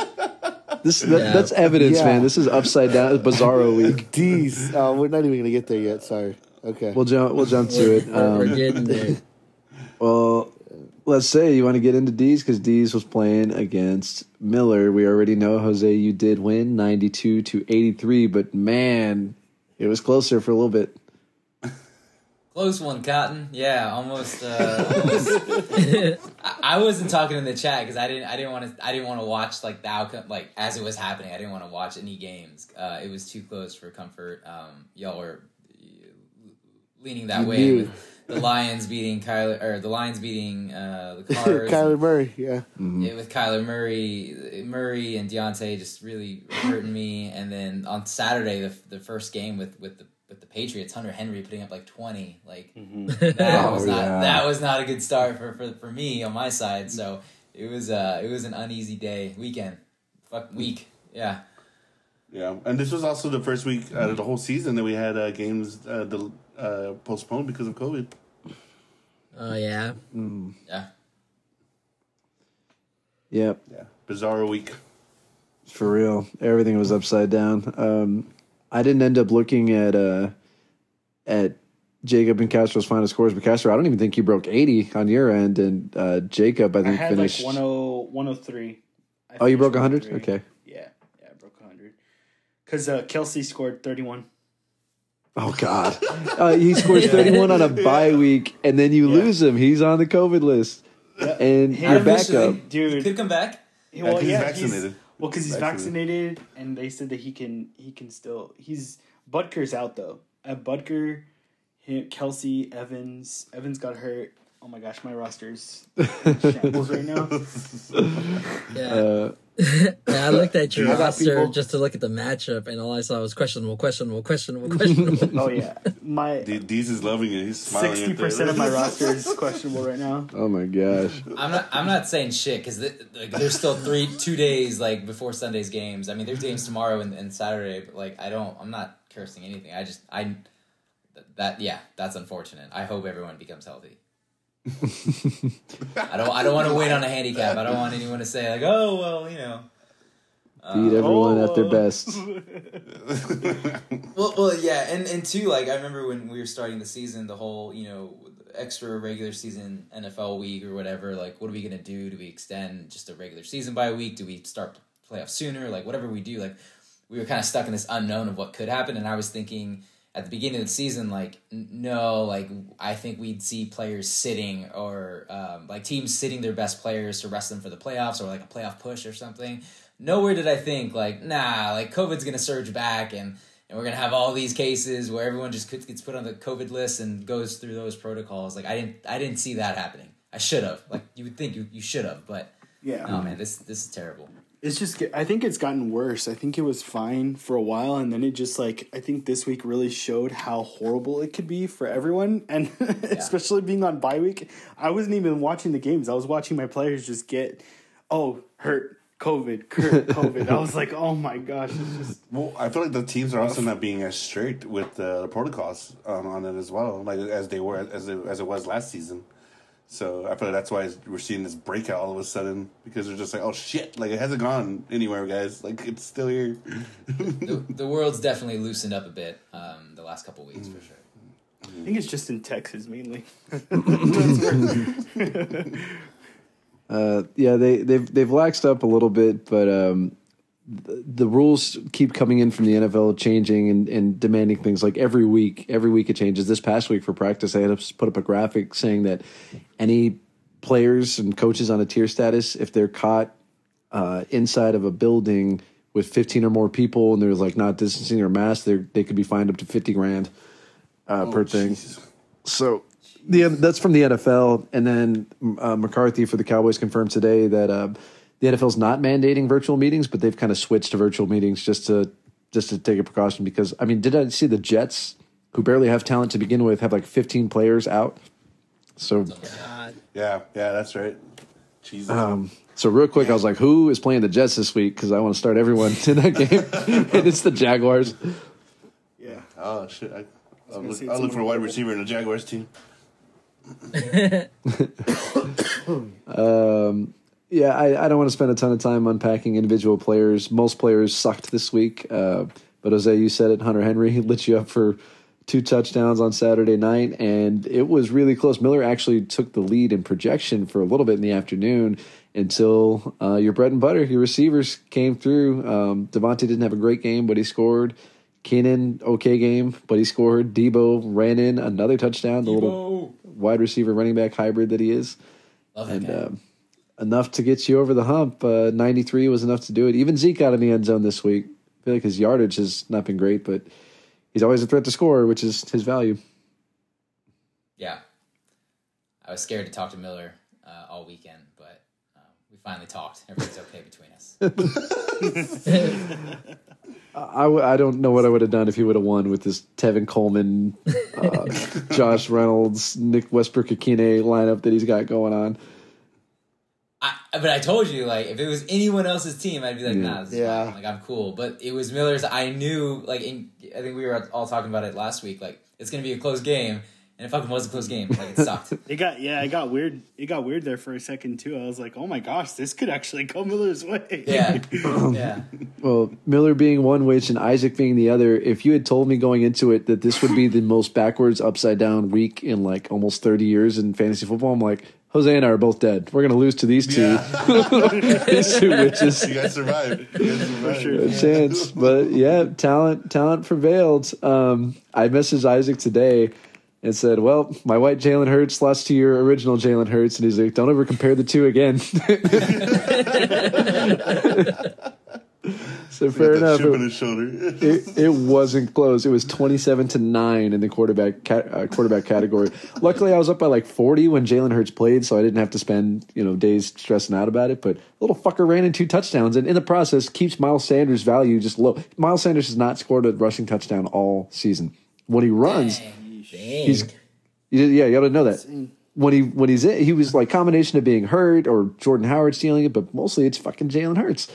This that, Yeah. that's evidence, Yeah. man. This is upside down, it's bizarro week. D's. Oh, we're not even gonna get there yet. Sorry. Okay. We'll jump. We'll jump to it. We're, we're Um, getting there. well, let's say you want to get into D's because D's was playing against Miller. We already know Jose, you did win ninety two to eighty three, but man, it was closer for a little bit. Close one, Cotton. Yeah, almost. Uh, almost. I, I wasn't talking in the chat because I didn't. I didn't want to. I didn't want to watch like the outcome, like as it was happening. I didn't want to watch any games. Uh, it was too close for comfort. Um, y'all were leaning that You way with the Lions beating Kyler or the Lions beating uh, the Cars. Kyler Murray. Yeah. Yeah, with Kyler Murray, Murray and Deontay just really hurting me. And then on Saturday, the, the first game with, with the with the Patriots, Hunter Henry putting up like twenty, like that Oh, was not yeah. that was not a good start for, for, for me on my side. So it was uh it was an uneasy day weekend, fuck week, yeah. yeah, and this was also the first week out of the whole season that we had uh, games uh, the, uh, postponed because of COVID. Oh yeah. Yeah, Yep, Yeah, bizarre week. for real. Everything was upside down. Um, I didn't end up looking at uh, at Jacob and Castro's final scores, but Castro, I don't even think you broke eighty on your end, and uh, Jacob, I I think had finished. like 10, 103. I oh, you finished broke hundred. Okay. Yeah, yeah, I broke 100. Because uh, Kelce scored 31. Oh God, uh, he scores thirty-one on a bye week, and then you Yeah. lose him. He's on the COVID list, and Him your officially. backup. Dude, could come back. He- well, Yeah, 'cause he's yeah, vaccinated. well, because he's Vaccinated. vaccinated, and they said that he can he can still he's Butker's out though. At Butker, him, Kelce, Evans, Evans got hurt. Oh my gosh, my roster's shambles right now. Yeah. Uh, yeah, I looked at your roster people- just to look at the matchup, and all I saw was questionable, questionable, questionable, questionable. Oh yeah, my D- Deez is loving it. He's smiling. sixty at the- percent of my roster is questionable right now. oh my gosh. I'm not. I'm not saying shit because the, like, there's still three, two days like before Sunday's games. I mean, there's games tomorrow and, and Saturday, but like I don't. I'm not cursing anything. I just I that yeah, that's unfortunate. I hope everyone becomes healthy. I don't. I don't want to wait on a handicap. I don't want anyone to say like, oh well, you know. Beat uh, everyone oh. at their oh. best. Well, well, yeah, and and two, like I remember when we were starting the season, the whole you know extra regular season NFL week or whatever. Like, what are we gonna do? Do we extend just a regular season by a week? Do we start playoffs sooner? Like, whatever we do, like we were kind of stuck in this unknown of what could happen. And I was thinking at the beginning of the season, like no, like I think we'd see players sitting or um, like teams sitting their best players to rest them for the playoffs or like a playoff push or something. Nowhere did I think like nah, like COVID's gonna surge back and and we're gonna have all these cases where everyone just gets put on the COVID list and goes through those protocols. Like I didn't I didn't see that happening. I should have. Like you would think you, you should have, but Yeah. oh man, this this is terrible. It's just, I think it's gotten worse. I think it was fine for a while, and then it just like, I think this week really showed how horrible it could be for everyone, and especially being on bye week. I wasn't even watching the games. I was watching my players just get, oh, hurt, COVID, hurt, COVID. I was like, oh my gosh, it's just Well, I feel like the teams are also not being as strict with the protocols um, on it as well, like as they were as it, as it was last season. So I feel like that's why we're seeing this breakout all of a sudden because they're just like, oh shit, like it hasn't gone anywhere, guys. Like it's still here. The, the world's definitely loosened up a bit um, the last couple weeks for sure. I think it's just in Texas mainly. Uh, yeah, they they've they've laxed up a little bit, but um, the, rules keep coming in from the NFL, changing and, and demanding things like every week. Every week it changes. This past week for practice, I had to put up a graphic saying that any players and coaches on a tier status, if they're caught uh, inside of a building with 15 or more people and they're like not distancing their mask, they they could be fined up to 50 grand uh, per thing. Jesus. So the that's from the NFL, and then uh, McCarthy for the Cowboys confirmed today that uh, the NFL's not mandating virtual meetings, but they've kind of switched to virtual meetings just to just to take a precaution. Because I mean, did I see the Jets, who barely have talent to begin with, have like 15 players out? So God. Yeah, yeah, that's right. Jesus. um, so real quick, I was like, who is playing the Jets this week? Because I want to start everyone in that game, and it's the Jaguars. Yeah. oh shit. I, I'll look, I'll look for a wide receiver in the Jaguars team. Yeah, I, I don't want to spend a ton of time unpacking individual players. Most players sucked this week. Uh, but Jose, you said it. Hunter Henry lit you up for two touchdowns on Saturday night, and it was really close. Miller actually took the lead in projection for a little bit in the afternoon until uh, your bread and butter, your receivers came through. Um, DeVonta didn't have a great game, but he scored. Keenan, okay game, but he scored. Debo ran in another touchdown, the little wide receiver running back hybrid that he is Love and guy. um, enough to get you over the hump. Uh, 93 was enough to do it. Even Zeke got in the end zone this week. I feel like his yardage has not been great, but he's always a threat to score, which is his value. Yeah. I was scared to talk to Miller uh, all weekend, but um, we finally talked. Everything's okay between us. I, w- I don't know what I would have done if he would have won with this Tevin Coleman, uh, Josh Reynolds, Nick Westbrook Ikhine lineup that he's got going on. I, but I told you, like, if it was anyone else's team, I'd be like, nah, this is Yeah. fine. Like, I'm cool. But it was Miller's. I knew, like, in, I think we were all talking about it last week. Like, it's going to be a close game. And it fucking was a close game. Like, it sucked. It got yeah, it got weird. It got weird there for a second too. I was like, oh my gosh, this could actually go Miller's way. Yeah. yeah. Well, Miller being one which and Isaac being the other, if you had told me going into it that this would be the most backwards, upside down week in like almost 30 years in fantasy football, I'm like, Jose and I are both dead. We're going to lose to these two. Yeah, these two witches. you guys survived. You guys survived. sure. a chance. But yeah, talent talent prevailed. Um, I messaged Isaac today and said, "Well, my white Jalen Hurts lost to your original Jalen Hurts," and he's like, "Don't ever compare the two again." so fair enough. chip on It, his shoulder. it, it wasn't close. It was twenty-seven to nine in the quarterback ca- uh, quarterback category. Luckily, I was up by like forty when Jalen Hurts played, so I didn't have to spend you know days stressing out about it. But little fucker ran in two touchdowns, and in the process keeps Miles Sanders' value just low. Miles Sanders has not scored a rushing touchdown all season. When he runs, Dang. he's you- yeah, you ought to know that. When he when he's in, he was like combination of being hurt or Jordan Howard stealing it, but mostly it's fucking Jalen Hurts.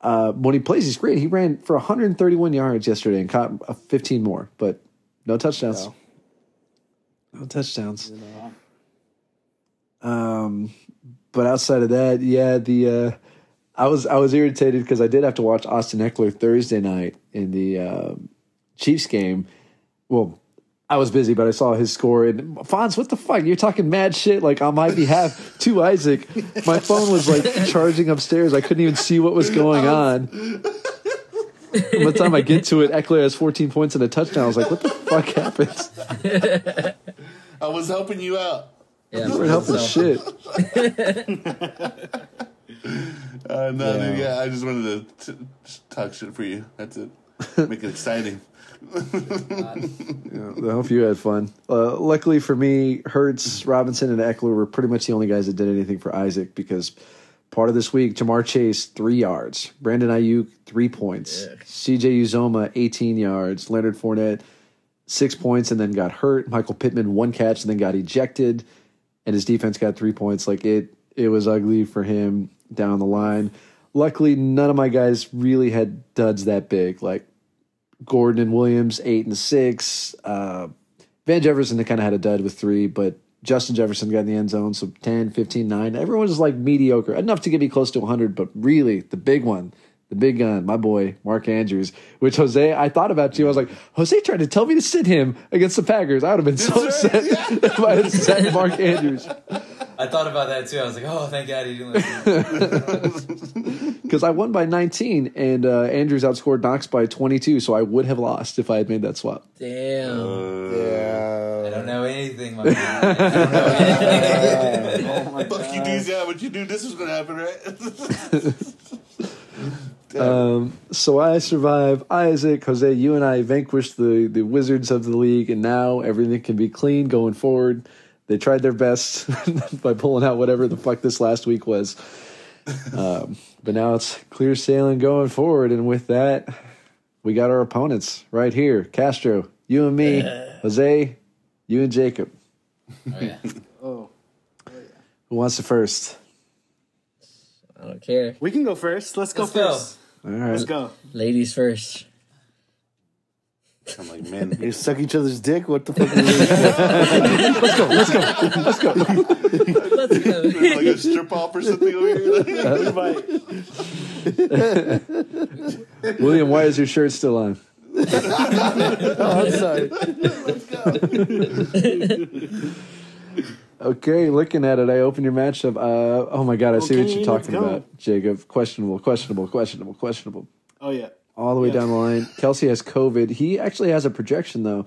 Uh, when he plays, he's great. He ran for 131 yards yesterday and caught uh, 15 more, but no touchdowns. Wow. No touchdowns. Um, but outside of that, yeah, the uh, I was I was irritated because I did have to watch Austin Ekeler Thursday night in the uh, Chiefs game. Well, I was busy, but I saw his score. And Fonz, what the fuck? You're talking mad shit like on my behalf to Isaac. My phone was like charging upstairs. I couldn't even see what was going on. By the time I get to it, Ekeler has 14 points and a touchdown. I was like, what the fuck happened? I was helping you out. Yeah, We're helping so- shit. Uh, no, Yeah. dude, yeah, I just wanted to t- just talk shit for you. That's it. Make it exciting. Yeah, I hope you had fun. Uh, luckily for me, Hurts, Robinson, and Ekeler were pretty much the only guys that did anything for Isaac because part of this week, Ja'Marr Chase, three yards. Brandon Aiyuk, three points. CJ Uzomah, 18 yards. Leonard Fournette, six points and then got hurt. Michael Pittman, one catch and then got ejected. And his defense got three points. Like it, it was ugly for him down the line. Luckily, none of my guys really had duds that big. Like Gordon and Williams, eight and six. Uh, Van Jefferson kind of had a dud with three, but Justin Jefferson got in the end zone, so 10, 15, 9. Everyone was like mediocre, enough to get me close to 100, but really, the big one, the big gun, my boy, Mark Andrews, which Jose, I thought about you. I was like, Jose tried to tell me to sit him against the Packers. I would have been so That's right, upset if I had sat Mark Andrews. I thought about that too. I was like, oh, thank God he didn't. Because I won by 19, and uh, Andrews outscored Knox by 22, so I would have lost if I had made that swap. Damn. Uh, Yeah. I don't know anything, my man. I don't know anything. Oh my Fuck you, God. dudes. Yeah, but you knew this was gonna happen, right? Um, so I survive. Isaac, Jose, you and I vanquished the, the wizards of the league, and now everything can be clean going forward. They tried their best by pulling out whatever the fuck this last week was. Um, but now it's clear sailing going forward. And with that, we got our opponents right here Castro, you and me, Jose, you and Jacob. Oh, yeah. Oh, Who wants to first? I don't care. we can go first. Let's go Let's go. First. All Let's go. Ladies first. I'm like, man, You suck each other's dick? What the fuck is Let's go. Let's go. Let's go. Let's go. like a strip off or something over here. William, why is your shirt still on? Oh, I'm sorry. Okay, looking at it, I open your matchup. Uh, oh my god, I see what you're talking about, Jacob. Questionable, questionable, questionable, questionable. Oh yeah. All the way Yes. down the line. Kelce has COVID. He actually has a projection though.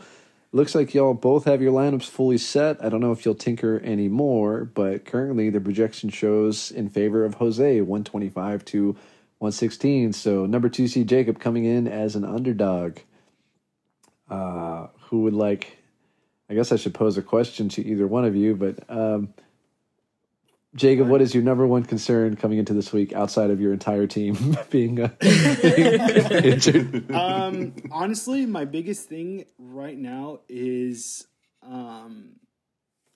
Looks like y'all both have your lineups fully set. I don't know if you'll tinker anymore, but currently the projection shows in favor of Jose, 125 to 116. So number two seed Jacob coming in as an underdog. Uh, who would like? I guess I should pose a question to either one of you, but um, Jacob, what is your number one concern coming into this week outside of your entire team being, uh, being injured? Um, honestly, my biggest thing right now is um,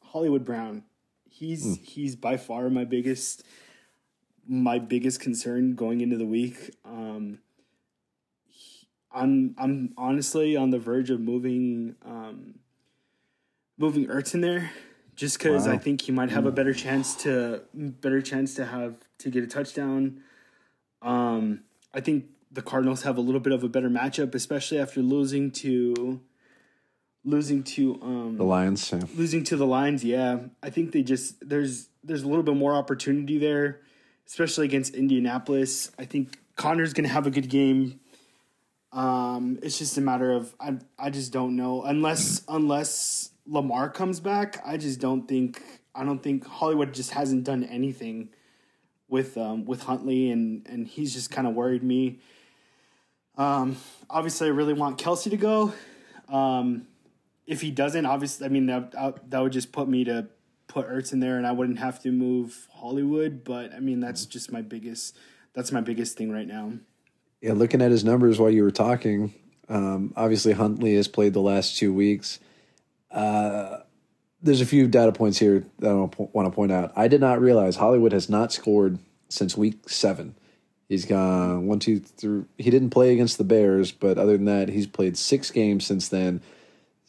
Hollywood Brown. He's he's by far my biggest my biggest concern going into the week. Um, he- I'm I'm honestly on the verge of moving um, moving Ertz in there just because I think he might have a better chance to better chance to have to get a touchdown. Um, I think the Cardinals have a little bit of a better matchup, especially after losing to losing to um The Lions. Yeah. losing to the Lions. Yeah, I think they just there's there's a little bit more opportunity there, especially against Indianapolis. I think Conner's gonna have a good game. Um, it's just a matter of I I just don't know unless unless Lamar comes back. I just don't think I don't think Hollywood just hasn't done anything with um with Huntley and and he's just kind of worried me. Um, obviously, I really want Kelce to go. Um, if he doesn't, obviously, I mean that that- would just put me to put Ertz in there, and I wouldn't have to move Hollywood. But I mean, that's just my biggest. That's my biggest thing right now. Yeah, looking at his numbers while you were talking, um, obviously Huntley has played the last two weeks. Uh, there's a few data points here that I want to point out. I did not realize Hollywood has not scored since week seven. He's gone one, two, three. He didn't play against the Bears, but other than that, he's played six games since then,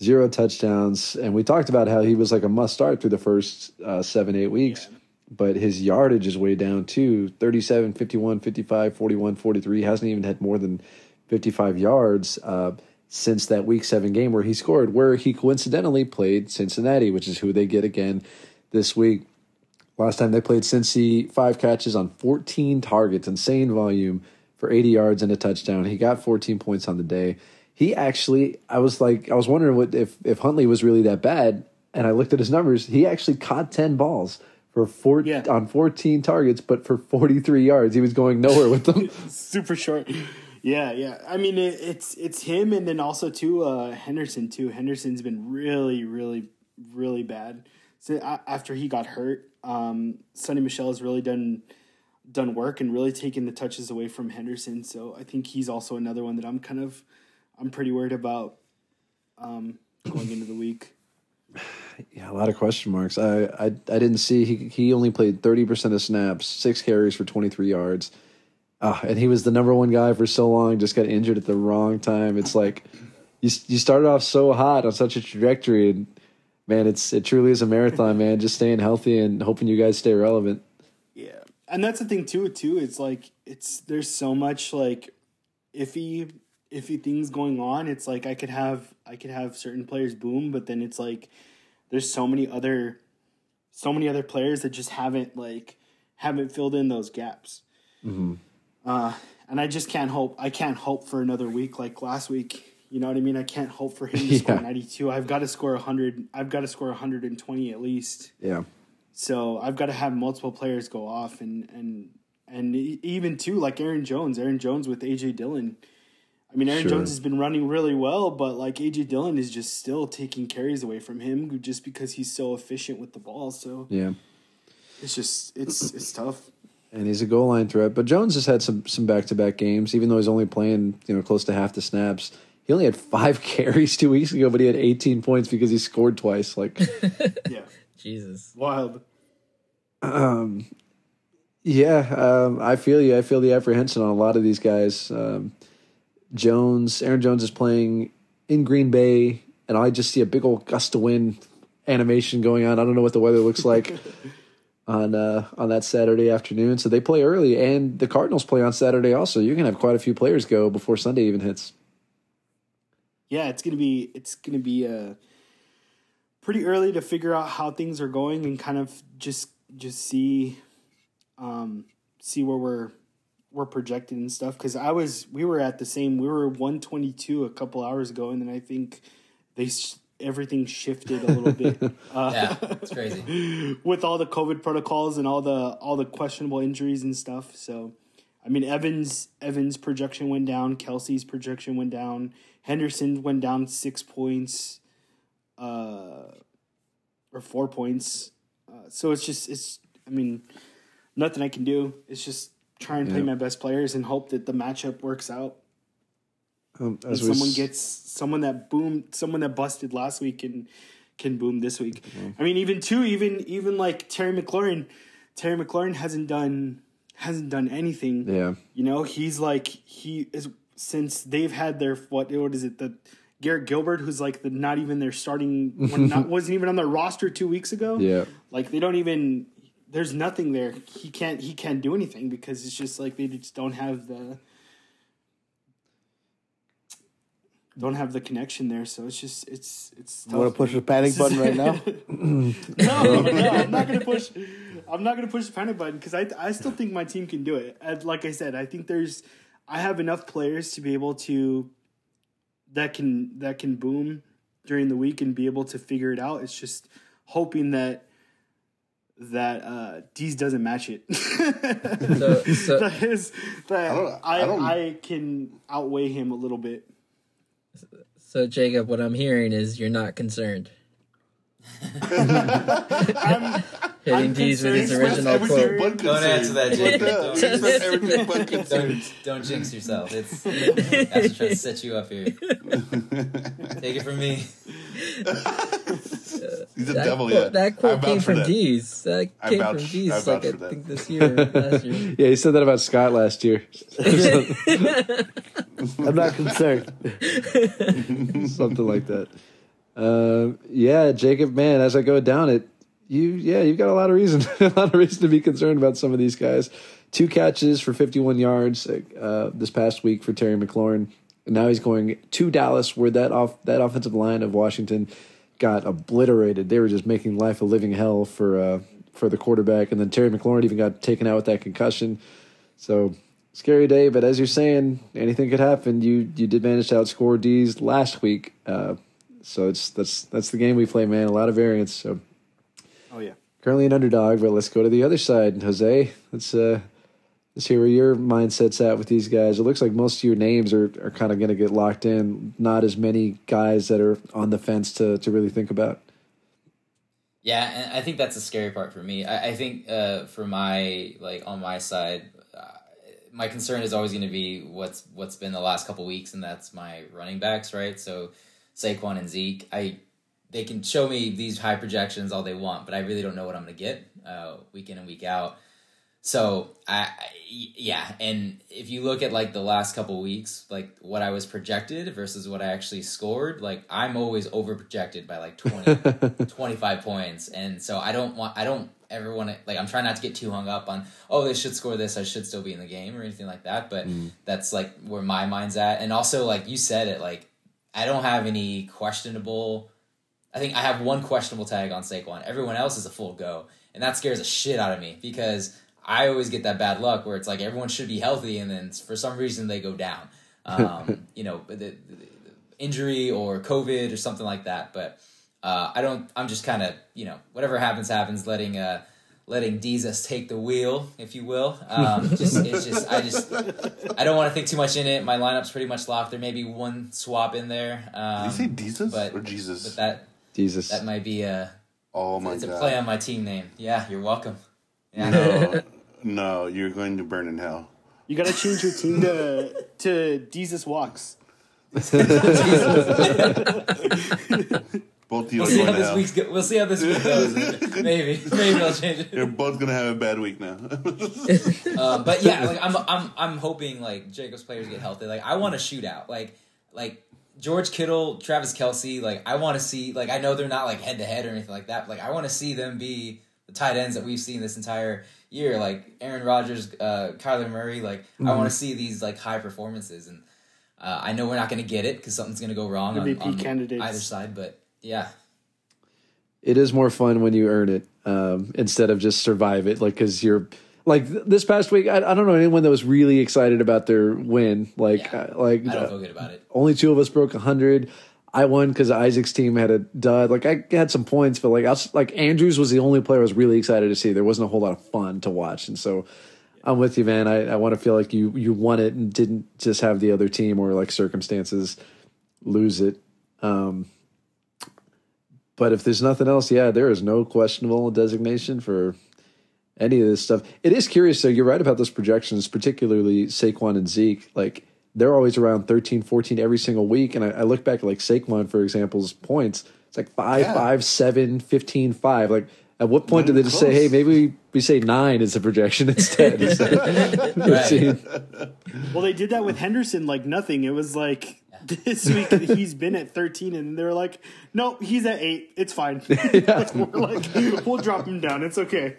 zero touchdowns. And we talked about how he was like a must start through the first uh, seven, eight weeks but his yardage is way down too 37 51 55 41 43 hasn't even had more than 55 yards uh, since that week seven game where he scored where he coincidentally played cincinnati which is who they get again this week last time they played cincy five catches on 14 targets insane volume for 80 yards and a touchdown. He got 14 points on the day. He actually, I was like, I was wondering what if if Huntley was really that bad, and I looked at his numbers. He actually caught 10 balls for four Yeah. on 14 targets, but for 43 yards. He was going nowhere with them. super short. Yeah, yeah. I mean, it, it's it's him, and then also too uh, Henderson too. Henderson's been really, really, really bad. So a- after he got hurt, um, Sony Michel has really done done work and really taken the touches away from Henderson. So I think he's also another one that I'm kind of I'm pretty worried about um, going into the week. Yeah, a lot of question marks. I I, I didn't see he he only played thirty percent of snaps, six carries for twenty three yards, uh, and he was the number one guy for so long. Just got injured at the wrong time. It's like you you started off so hot on such a trajectory, and man, it's it truly is a marathon, man. Just staying healthy and hoping you guys stay relevant. Yeah, and that's the thing too. Too, it's like it's there's so much like iffy iffy things going on. It's like I could have I could have certain players boom, but then it's like there's so many other so many other players that just haven't like haven't filled in those gaps. Uh, and I just can't hope. I can't hope for another week like last week. You know what I mean? I can't hope for him to score 92. I've got to score 100. I've got to score 120 at least. Yeah, So I've got to have multiple players go off, and and and even too like Aaron Jones, Aaron Jones with AJ Dillon. I mean, Aaron Sure. Jones has been running really well, but like AJ Dillon is just still taking carries away from him just because he's so efficient with the ball. So yeah. it's just it's it's tough. And he's a goal line threat. But Jones has had some some back to back games, even though he's only playing you know close to half the snaps. He only had five carries two weeks ago, but he had 18 points because he scored twice. Like, Yeah, Jesus. wild. Um, yeah, um, I feel you. I feel the apprehension on a lot of these guys. Um, Jones, Aaron Jones is playing in Green Bay, and I just see a big old gust of wind animation going on. I don't know what the weather looks like. On uh, on that Saturday afternoon, so they play early, and the Cardinals play on Saturday also. You can have quite a few players go before Sunday even hits. yeah, it's gonna be it's gonna be uh, pretty early to figure out how things are going and kind of just just see um, see where we're we're projected and stuff. Because I was we were at the same we were one twenty two a couple hours ago, and then I think they everything shifted a little bit. Uh, Yeah, it's crazy. with all the COVID protocols and all the all the questionable injuries and stuff. So, I mean, Evans Evans' projection went down. Kelce's projection went down. Henderson went down six points, uh, or four points. Uh, so it's just it's. I mean, nothing I can do. It's just try and play my best players and hope that the matchup works out. Um, And someone s- gets someone that boomed, someone that busted last week and can boom this week. I mean, even two, even even like Terry McLaurin, Terry McLaurin hasn't done hasn't done anything. yeah, You know, he's like he is since they've had their what what is it the Garrett Gilbert who's like the not even their starting not wasn't even on their roster two weeks ago. yeah, Like they don't even there's nothing there. He can't he can't do anything because it's just like they just don't have the don't have the connection there. So it's just it's it's tough. You want to push the panic button right now? no, no, I'm not gonna push. I'm not gonna push the panic button because I I still think my team can do it. And like I said, I think there's I have enough players to be able to that can that can boom during the week and be able to figure it out. It's just hoping that that uh D's doesn't match it. So, so that is that don't- I I don't- I can outweigh him a little bit. So, Jacob, what I'm hearing is you're not concerned. I'm, Hitting D's with his original quote. Don't answer that, concern. Jake. What the- Don't- everything but Don't don't jinx yourself. It's that's just trying to set you up here. Take it from me. He's a That devil, quote, yeah. that quote came from that. D's. That I came vouch- from D's. I like I for that. think this year, last year. yeah. He said that about Scott last year. I'm not concerned. something like that. Um, yeah, Jacob, man, as I go down it, you, yeah, you've got a lot of reason, a lot of reason to be concerned about some of these guys. Two catches for 51 yards uh, this past week for Terry McLaurin, and now he's going to Dallas, where that off that offensive line of Washington got obliterated. They were just making life a living hell for uh, for the quarterback, and then Terry McLaurin even got taken out with that concussion. So scary day. But as you're saying, anything could happen. You you did manage to outscore D's last week, uh, so it's that's that's the game we play, man. A lot of variance. So Oh yeah. currently an underdog, but let's go to the other side, Jose. Let's uh hear where your mindset's at with these guys. It looks like most of your names are, are kind of going to get locked in. Not as many guys that are on the fence to to really think about. Yeah, and I think that's the scary part for me. I, I think uh, for my like on my side, uh, my concern is always going to be what's what's been the last couple weeks, and that's my running backs, right? So Saquon and Zeke, I they can show me these high projections all they want, but I really don't know what I'm going to get uh, week in and week out. So I, yeah, and if you look at like the last couple weeks, like what I was projected versus what I actually scored, like I'm always over projected by like 20, 25 points, and so I don't want I don't ever want to like I'm trying not to get too hung up on oh they should score this I should still be in the game or anything like that, but mm. that's like where my mind's at, and also like you said it like I don't have any questionable. I think I have one questionable tag on Saquon. Everyone else is a full go, and that scares the shit out of me because I always get that bad luck where it's like everyone should be healthy, and then for some reason they go down. Um, you know, the, the, the injury or COVID or something like that. But uh, I don't. I'm just kind of you know whatever happens happens. Letting uh, letting Jesus take the wheel, if you will. Um, just it's just I just I don't want to think too much in it. My lineup's pretty much locked. There may be one swap in there. Um, Did you say Jesus but- or Jesus? But that Jesus. that might be a oh my it's a play on my team name. Yeah, you're welcome. Yeah. no, no, you're going to burn in hell. You gotta change your team to to Jesus walks. Both of you We'll are see going how to this hell. week's go- we'll see how this week goes. maybe maybe I'll change it. You're both gonna have a bad week now. Um, but yeah, like I'm I'm I'm hoping like Jacobs players get healthy. Like I want a shootout. Like like George Kittle, Travis Kelce. Like I want to see. Like I know they're not like head to head or anything like that. But, like I want to see them be the tight ends that we've seen this entire year. Like Aaron Rodgers, uh, Kyler Murray. Like I want to see these like high performances. And uh, I know we're not going to get it because something's going to go wrong on, MVP on candidates. either side. But yeah, it is more fun when you earn it um, instead of just survive it. Like, because you're like this past week, I, I don't know anyone that was really excited about their win. Like, Yeah. uh, like I don't uh, feel good about it. only two of us broke hundred. I won because Isaac's team had a dud. Like I had some points, but like I was, like Andrews was the only player I was really excited to see. There wasn't a whole lot of fun to watch, and so I'm with you, man. I, I want to feel like you you won it and didn't just have the other team or like circumstances lose it. Um, but if there's nothing else, yeah, there is no questionable designation for any of this stuff. It is curious, though. You're right about those projections, particularly Saquon and Zeke. Like, they're always around 13, 14 every single week. And I, I look back at, like, Saquon, for example's points. It's like 5, Yeah. five, seven, 15, 5. Like, at what point Not did they just say, hey, maybe we, we say 9 is the projection instead? Instead of 15. Well, they did that with Henderson like nothing. It was like this week he's been at 13 and they're like, no, he's at 8. It's fine. We're like, we'll drop him down. It's okay.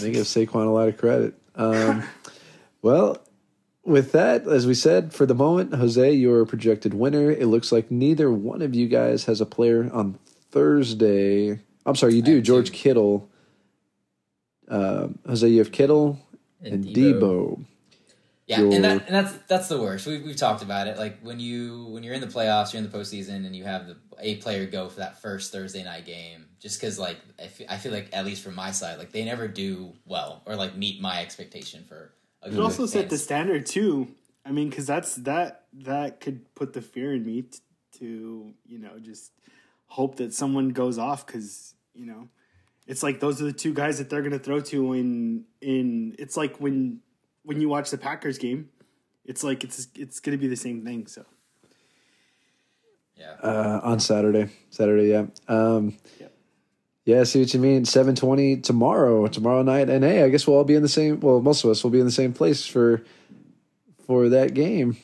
They give Saquon a lot of credit. Um, well, with that, as we said, for the moment, Jose, you're a projected winner. It looks like neither one of you guys has a player on Thursday. I'm sorry, you do. George two. Kittle. Um, Jose, you have Kittle and, And Debo. Debo. Yeah, your- and that and that's that's the worst. We've, we've talked about it. Like when you when you're in the playoffs, you're in the postseason, and you have the a player go for that first Thursday night game. Just because, like, I fe- I feel like at least from my side, like they never do well or like meet my expectation for. A It good also set the standard too. I mean, because that's that that could put the fear in me t- to you know just hope that someone goes off because you know it's like those are the two guys that they're going to throw to in in it's like when when you watch the Packers game, it's like it's it's going to be the same thing. So Yeah. uh, on Saturday. Saturday, yeah. Um, Yep. Yeah, I see what you mean. Seven twenty tomorrow, tomorrow night, and hey, I guess we'll all be in the same. Well, most of us will be in the same place for for that game.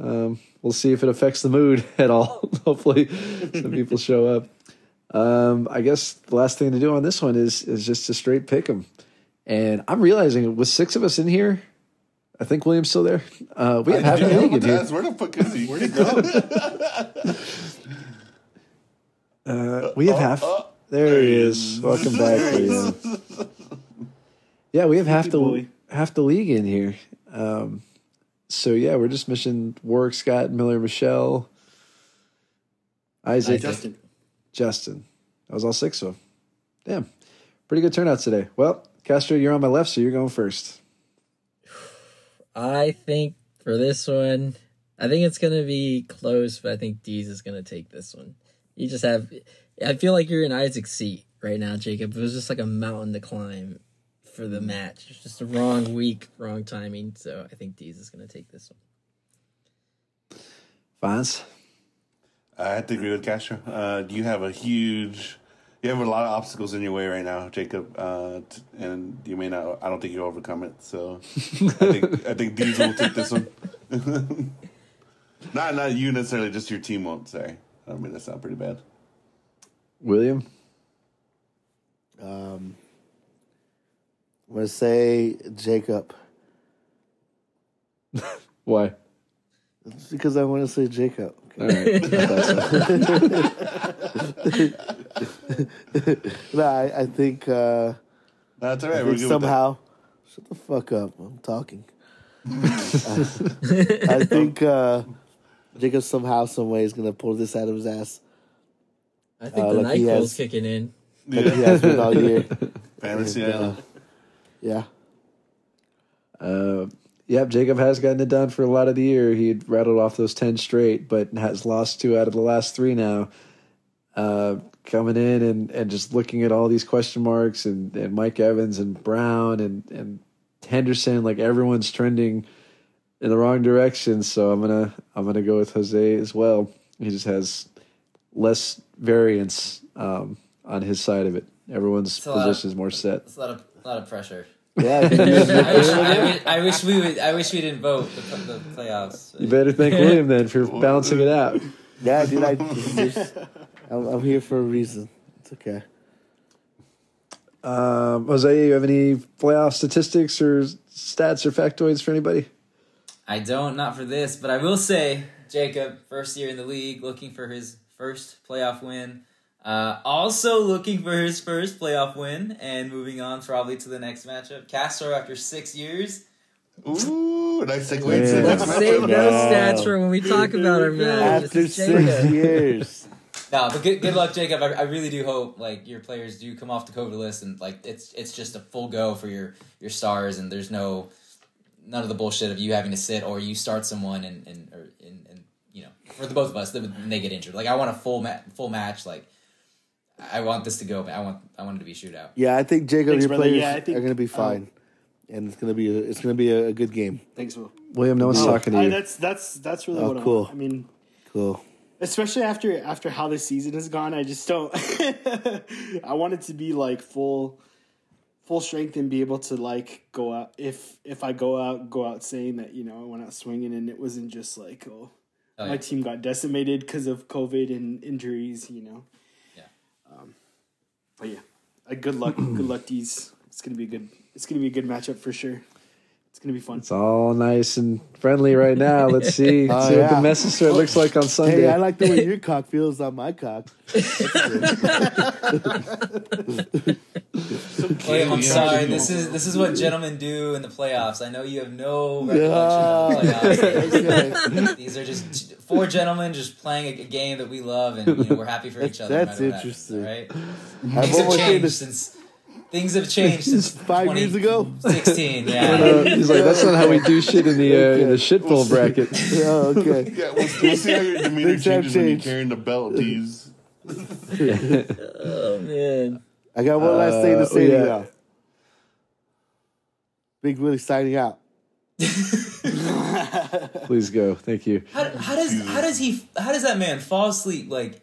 Um, we'll see if it affects the mood at all. Hopefully, some people show up. Um, I guess the last thing to do on this one is is just to straight pick them. And I'm realizing with six of us in here, I think William's still there. Uh, we have half the Yeah, league in what the here. Where the fuck is he? where'd it go? Uh, we have half. There he is. Welcome back, William. Yeah, we have half the boy. half the league in here. Um, so yeah, we're just missing Warwick, Scott, Miller, Michelle, Isaac, Justin. Justin. That was all six of them. Damn, pretty good turnout today. Well, Castro, you're on my left, so you're going first. I think for this one, I think it's gonna be close, but I think Deez is gonna take this one. You just have, I feel like you're in Isaac's seat right now, Jacob. It was just like a mountain to climb for the match. It's just the wrong week, wrong timing. So I think Deez is gonna take this one. Fonz. I have to agree with Castro. Uh, you have a huge, you have a lot of obstacles in your way right now, Jacob, uh, t- and you may not. I don't think you'll overcome it. So, I think I think Diesel will take this one. not not you necessarily, just your team won't. Sorry, I mean that sound pretty bad. William. Um, I'm gonna say Jacob. Why? It's because I want to say Jacob. All right. No, I, I think uh, That's all I right. We're think good somehow. Shut the fuck up! I'm talking. I think uh, Jacob somehow, some way is gonna pull this out of his ass. I think Uh, the like he night has- kicking in. Like he has been all year. Fantasy. And, uh, uh, yeah. Uh, yep, Jacob has gotten it done for a lot of the year. He had rattled off those 10 straight, but has lost two out of the last three now. Uh, coming in and, and just looking at all these question marks and, and Mike Evans and Brown and, and Henderson, like everyone's trending in the wrong direction. So I'm gonna I'm gonna go with Jose as well. He just has less variance um, on his side of it. Everyone's a of- position is more set. It's a lot of a lot of pressure. Yeah. I wish, I, wish, I wish we would. I wish we didn't vote the, the playoffs. You better thank William then for balancing it out. yeah, dude. I, just- I'm, I'm here for a reason. It's okay. Um, Jose, you have any playoff statistics or stats or factoids for anybody? I don't, not for this, but I will say, Jacob, first year in the league, looking for his first playoff win. Uh, also looking for his first playoff win, and moving on probably to the next matchup. Castro, after six years, Ooh, nice segue. Yeah. to the next Let's save those No. stats for when we talk about our match. After six years. No, but good, good luck, Jacob. I, I really do hope like your players do come off the COVID list and like it's it's just a full go for your your stars and there's no none of the bullshit of you having to sit or you start someone and and or and, and you know for the both of us then they get injured. Like I want a full ma- full match. Like I want this to go. I want I want it to be a shootout. Yeah, I think Jacob, Thanks, your brother. players Yeah, I think- are going to be um, fine, and it's going to be a, it's going to be a, a good game. Thanks, Will. William, no oh, one's Oh, talking to I, you. that's that's that's really Oh, what I cool. want. I mean, Cool. especially after after how the season has gone, I just don't. I want it to be like full full strength and be able to like go out if if I go out go out saying that you know I went out swinging and it wasn't just like oh, Oh, my yeah. team got decimated because of COVID and injuries, you know. Yeah. Um, but yeah, uh, good luck, good luck, D's. It's gonna be a good. It's gonna be a good matchup for sure. It's gonna be fun. It's all nice and friendly right now. Let's see, Oh, see what yeah. the message looks like on Sunday. Hey, I like the way your cock feels on my cock. William, I'm sorry. This is this is what gentlemen do in the playoffs. I know you have no recollection of the playoffs. These are just four gentlemen just playing a, a game that we love, and you know we're happy for each other. no That's matter what happens, interesting. all right? I have Things have changed to since things have changed since Five years ago? Sixteen, Uh, yeah. he's like, that's not how we do shit in the uh, in the shit bowl bracket. Oh, okay. Yeah, we'll, we'll see how your demeanor Things have changes when you're carrying the belt, D's. Oh man. I got one last thing Uh, to say to y'all. Big Willie signing out. Please go. Thank you. How, how does how does he how does that man fall asleep like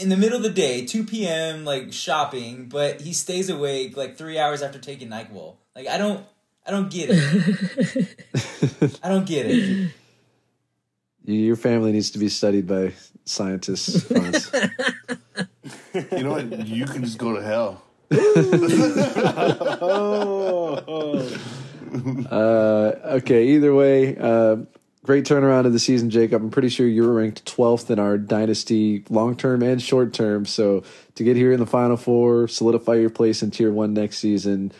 in the middle of the day, two p.m. like shopping, but he stays awake like three hours after taking Nyquil? Like I don't I don't get it. I don't get it. Your family needs to be studied by scientists. You know what? You can just go to hell. Oh. Uh, okay, either way, uh, great turnaround of the season, Jacob. I'm pretty sure you were ranked 12th in our dynasty, long term and short term. So to get here in the final four, solidify your place in tier one next season,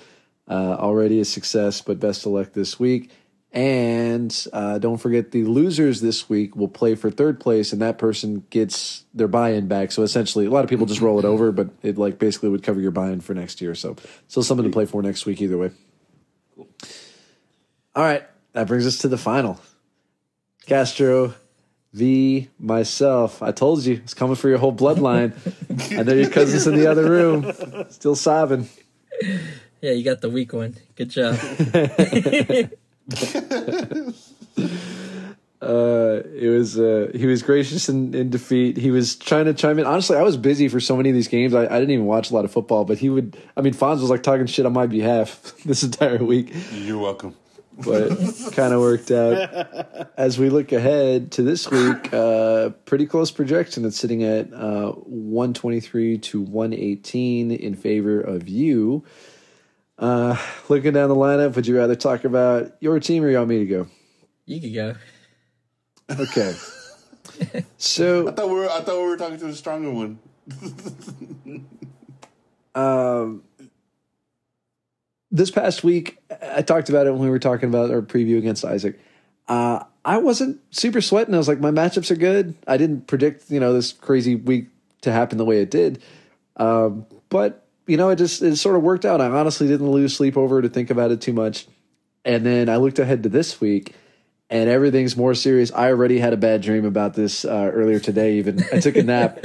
uh, already a success. But best of luck this week. And uh, don't forget the losers this week will play for third place, and that person gets their buy-in back. So essentially, a lot of people just roll it over, but it like basically would cover your buy-in for next year. So still something to play for next week either way. All right, that brings us to the final. Castro v myself. I told you it's coming for your whole bloodline. I know your cousin's in the other room, still sobbing. Yeah, you got the weak one. Good job. Uh, it was uh, he was gracious in, in defeat. He was trying to chime in. Honestly, I was busy for so many of these games. I, I didn't even watch a lot of football, but he would. I mean, Fonz was like talking shit on my behalf this entire week. You're welcome. But kind of worked out. As we look ahead to this week, uh, pretty close projection. It's sitting at uh, 123 to 118 in favor of you. Uh, looking down the lineup, would you rather talk about your team or you want me to go? You could go. Okay. So I thought we were. I thought we were talking to the stronger one. um, this past week, I talked about it when we were talking about our preview against Isaac. Uh, I wasn't super sweating. I was like, my matchups are good. I didn't predict, you know, this crazy week to happen the way it did. Um, but you know, it just it sort of worked out. I honestly didn't lose sleep over to think about it too much. And then I looked ahead to this week, and everything's more serious. I already had a bad dream about this uh, earlier today. Even I took a nap.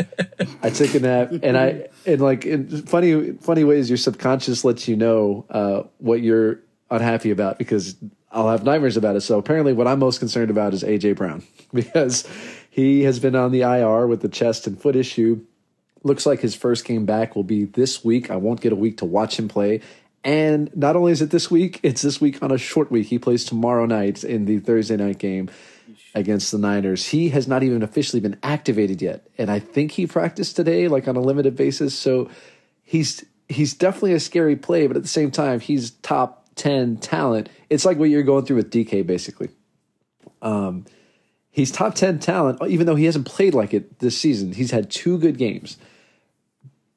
I took a nap, and I and like in funny funny ways, your subconscious lets you know uh, what you're unhappy about because I'll have nightmares about it. So apparently, what I'm most concerned about is AJ Brown because he has been on the IR with the chest and foot issue. Looks like his first game back will be this week. I won't get a week to watch him play. And not only is it this week, it's this week on a short week. He plays tomorrow night in the Thursday night game against the Niners. He has not even officially been activated yet. And I think he practiced today, like on a limited basis. So he's he's definitely a scary play, but at the same time, he's top 10 talent. It's like what you're going through with DK, basically. Um, he's top 10 talent, even though he hasn't played like it this season. He's had two good games.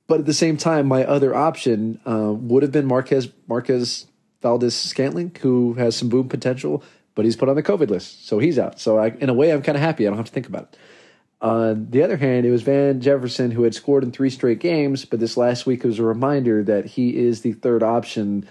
But at the same time, my other option uh, would have been Marquez Marquez Valdes-Scantling, who has some boom potential, but he's put on the COVID list, so he's out. So I, in a way, I'm kind of happy. I don't have to think about it. On the other hand, it was Van Jefferson who had scored in three straight games, but this last week was a reminder that he is the third option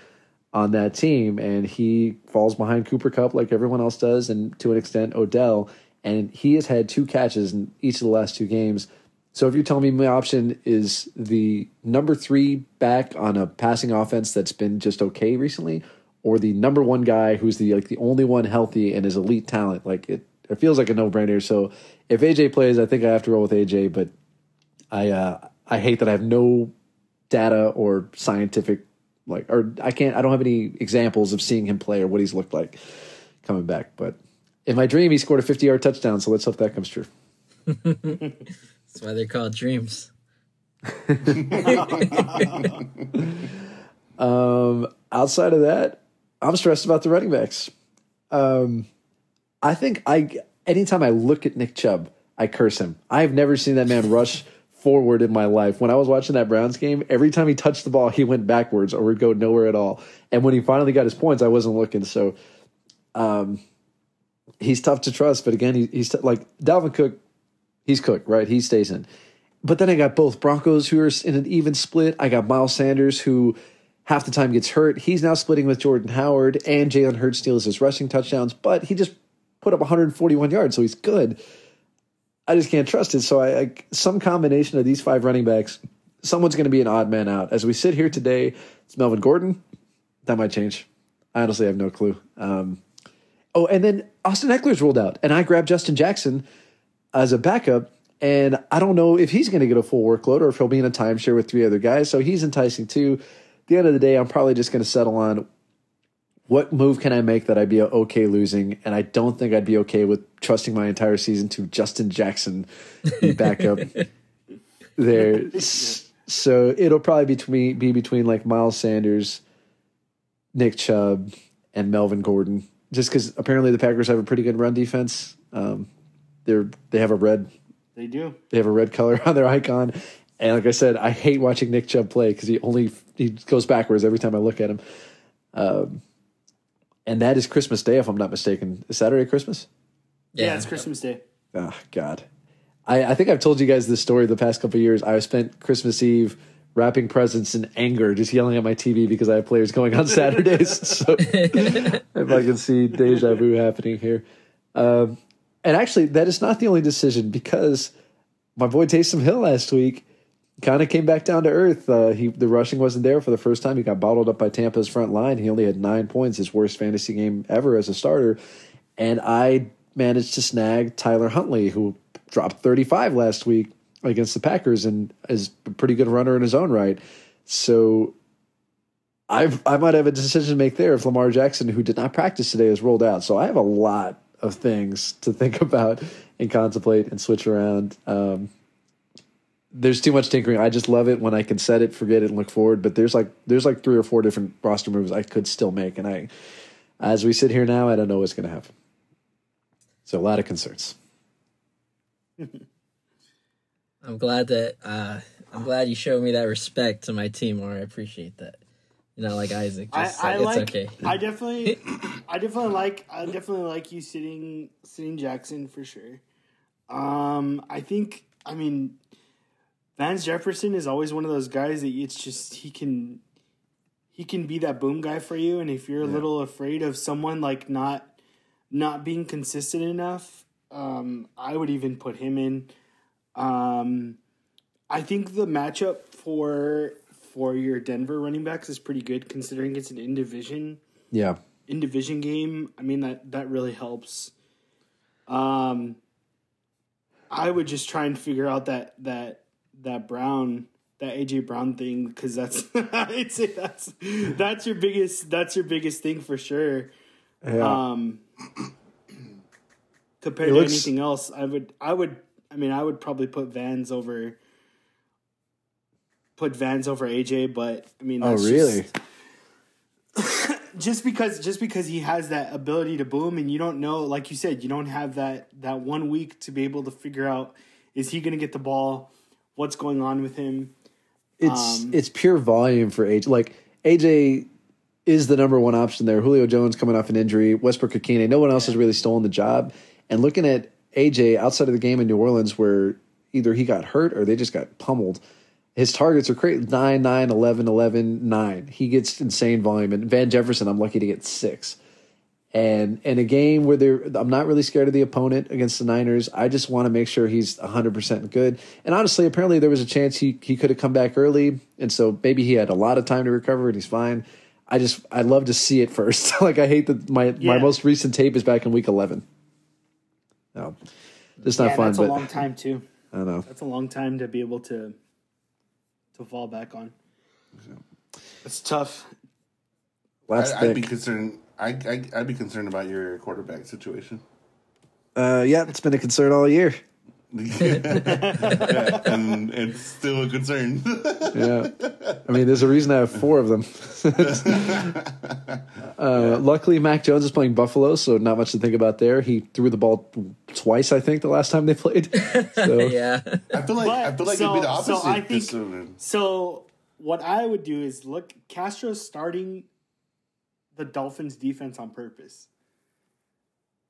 on that team, and he falls behind Cooper Kupp like everyone else does, and to an extent Odell. And he has had two catches in each of the last two games. So if you're telling me my option is the number three back on a passing offense that's been just okay recently, or the number one guy who's the like the only one healthy and is elite talent, like it, it feels like a no brainer. So if AJ plays, I think I have to roll with AJ, but I uh, I hate that I have no data or scientific like or I can't I don't have any examples of seeing him play or what he's looked like coming back. But in my dream, he scored a 50 yard touchdown. So let's hope that comes true. That's why they're called dreams. Um, outside of that, I'm stressed about the running backs. Um, I think I anytime I look at Nick Chubb, I curse him. I've never seen that man rush forward in my life. When I was watching that Browns game, every time he touched the ball, he went backwards or would go nowhere at all. And when he finally got his points, I wasn't looking. So, um, he's tough to trust. But again, he, he's t- like Dalvin Cook. He's cooked, right? He stays in. But then I got both Broncos who are in an even split. I got Miles Sanders who half the time gets hurt. He's now splitting with Jordan Howard and Jalen Hurts steals his rushing touchdowns, but he just put up 141 yards, so he's good. I just can't trust it. So I, I some combination of these five running backs, someone's going to be an odd man out. As we sit here today, it's Melvin Gordon. That might change. I honestly have no clue. Um, oh, and then Austin Ekeler's ruled out, and I grabbed Justin Jackson as a backup. And I don't know if he's going to get a full workload or if he'll be in a timeshare with three other guys. So he's enticing too. At the end of the day, I'm probably just going to settle on what move can I make that I'd be okay losing. And I don't think I'd be okay with trusting my entire season to Justin Jackson, backup there. So it'll probably be between, be between like Miles Sanders, Nick Chubb, and Melvin Gordon. Just because apparently the Packers have a pretty good run defense. Um, they're they have a red They do. they have a red color on their icon. And like I said, I hate watching Nick Chubb play because he only he goes backwards every time I look at him. Um, and that is Christmas Day, if I'm not mistaken. Is Saturday Christmas? Yeah, it's Christmas Day. Oh God, I, I think I've told you guys this story the past couple of years. I spent Christmas Eve wrapping presents in anger, just yelling at my TV because I have players going on Saturdays. so if I can see deja vu happening here, um, and actually that is not the only decision because my boy Taysom Hill last week kind of came back down to earth. Uh, he the rushing wasn't there for the first time. He got bottled up by Tampa's front line. He only had nine points, his worst fantasy game ever as a starter, and I managed to snag Tyler Huntley, who dropped 35 last week against the Packers and is a pretty good runner in his own right. So I I might have a decision to make there if Lamar Jackson, who did not practice today, is rolled out. So I have a lot of things to think about and contemplate and switch around. Um, there's too much tinkering. I just love it when I can set it, forget it, and look forward. But there's like there's like three or four different roster moves I could still make, and I, as we sit here now, I don't know what's going to happen. So a lot of concerns. I'm glad that uh, I'm glad you showed me that respect to my team, or I appreciate that. Know, like Isaac, just I, I like, okay. I definitely, I definitely like. I definitely like you sitting sitting Jackson for sure. Um, I think. I mean, Vance Jefferson is always one of those guys that it's just he can, he can be that boom guy for you. And if you're a little afraid of someone like not, not being consistent enough, um, I would even put him in. Um, I think the matchup for for your Denver running backs is pretty good considering it's an in division Yeah, in division game. I mean that that really helps. Um, I would just try and figure out that that that Brown that AJ Brown thing because that's I'd say that's that's your biggest that's your biggest thing for sure. yeah. Um, compared It to looks- anything else, I would I would I mean I would probably put Vans over put Vans over AJ, but I mean oh, really? just, just because just because he has that ability to boom and you don't know like you said you don't have that that one week to be able to figure out is he going to get the ball what's going on with him It's Um, it's pure volume for AJ. Like AJ is the number one option there. Julio Jones coming off an injury, Westbrook Ikhine. No one else has really stolen the job. And looking at AJ outside of the game in New Orleans, where either he got hurt or they just got pummeled. His targets are crazy 9, 9, 11, 11, 9. He gets insane volume. And Van Jefferson, I'm lucky to get six. And in a game where they're, I'm not really scared of the opponent against the Niners. I just want to make sure he's 100% good. And honestly, apparently there was a chance he, he could have come back early. And so maybe he had a lot of time to recover and he's fine. I just, I'd love to see it first. like, I hate that my, my most recent tape is back in week 11. No, it's not yeah, fun, that's but a long time too I don't know. that's a long time to be able to to fall back on it's tough Last I, I'd be concerned. I, I I'd be concerned about your quarterback situation. uh, yeah, it's been a concern all year. Yeah, and it's still a concern. Yeah. I mean, there's a reason I have four of them. uh, luckily, Mac Jones is playing Buffalo, so not much to think about there. He threw the ball twice, I think, the last time they played. So, yeah, I feel like I feel like so- it'd be the so opposite. I think- this season. so what i would do is look Castro starting the dolphins defense on purpose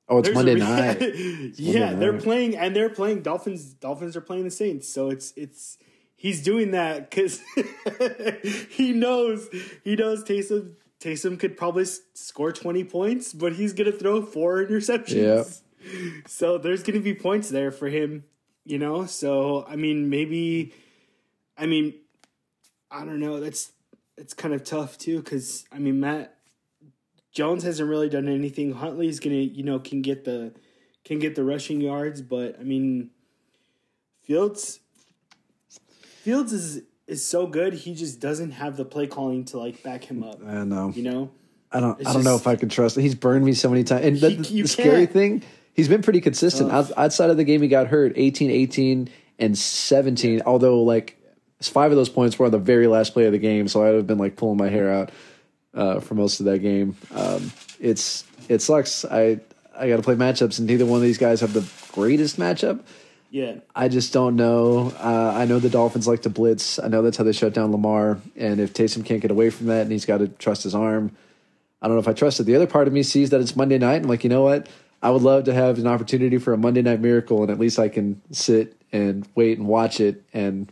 Oh, it's There's Monday re- night. yeah, Monday they're night. playing and they're playing Dolphins. Dolphins are playing the Saints, so it's it's he's doing that because he knows he knows Taysom Taysom could probably score twenty points, but he's gonna throw four interceptions. So there's gonna be points there for him, you know. So I mean, maybe, I mean, I don't know. That's it's kind of tough too because I mean Mac Jones hasn't really done anything. Huntley's gonna, you know, can get the can get the rushing yards, but I mean, Fields Fields is is so good. He just doesn't have the play calling to like back him up. I know. You know, I don't. It's I don't know if I can trust. He's burned me so many times. And the, He- the you scary thing, he's been pretty consistent. Outside of the game, he got hurt 18, 18, and seventeen. Although, like, five of those points were on the very last play of the game, so I'd have been like pulling my hair out uh, for most of that game. Um, it's it sucks. I I got to play matchups, and neither one of these guys have the greatest matchup. yeah. I just don't know. Uh, I know the Dolphins like to blitz. I know that's how they shut down Lamar. And if Taysom can't get away from that, and he's got to trust his arm, I don't know if I trust it. The other part of me sees that it's Monday night. and like, you know what? I would love to have an opportunity for a Monday night miracle, and at least I can sit and wait and watch it. And.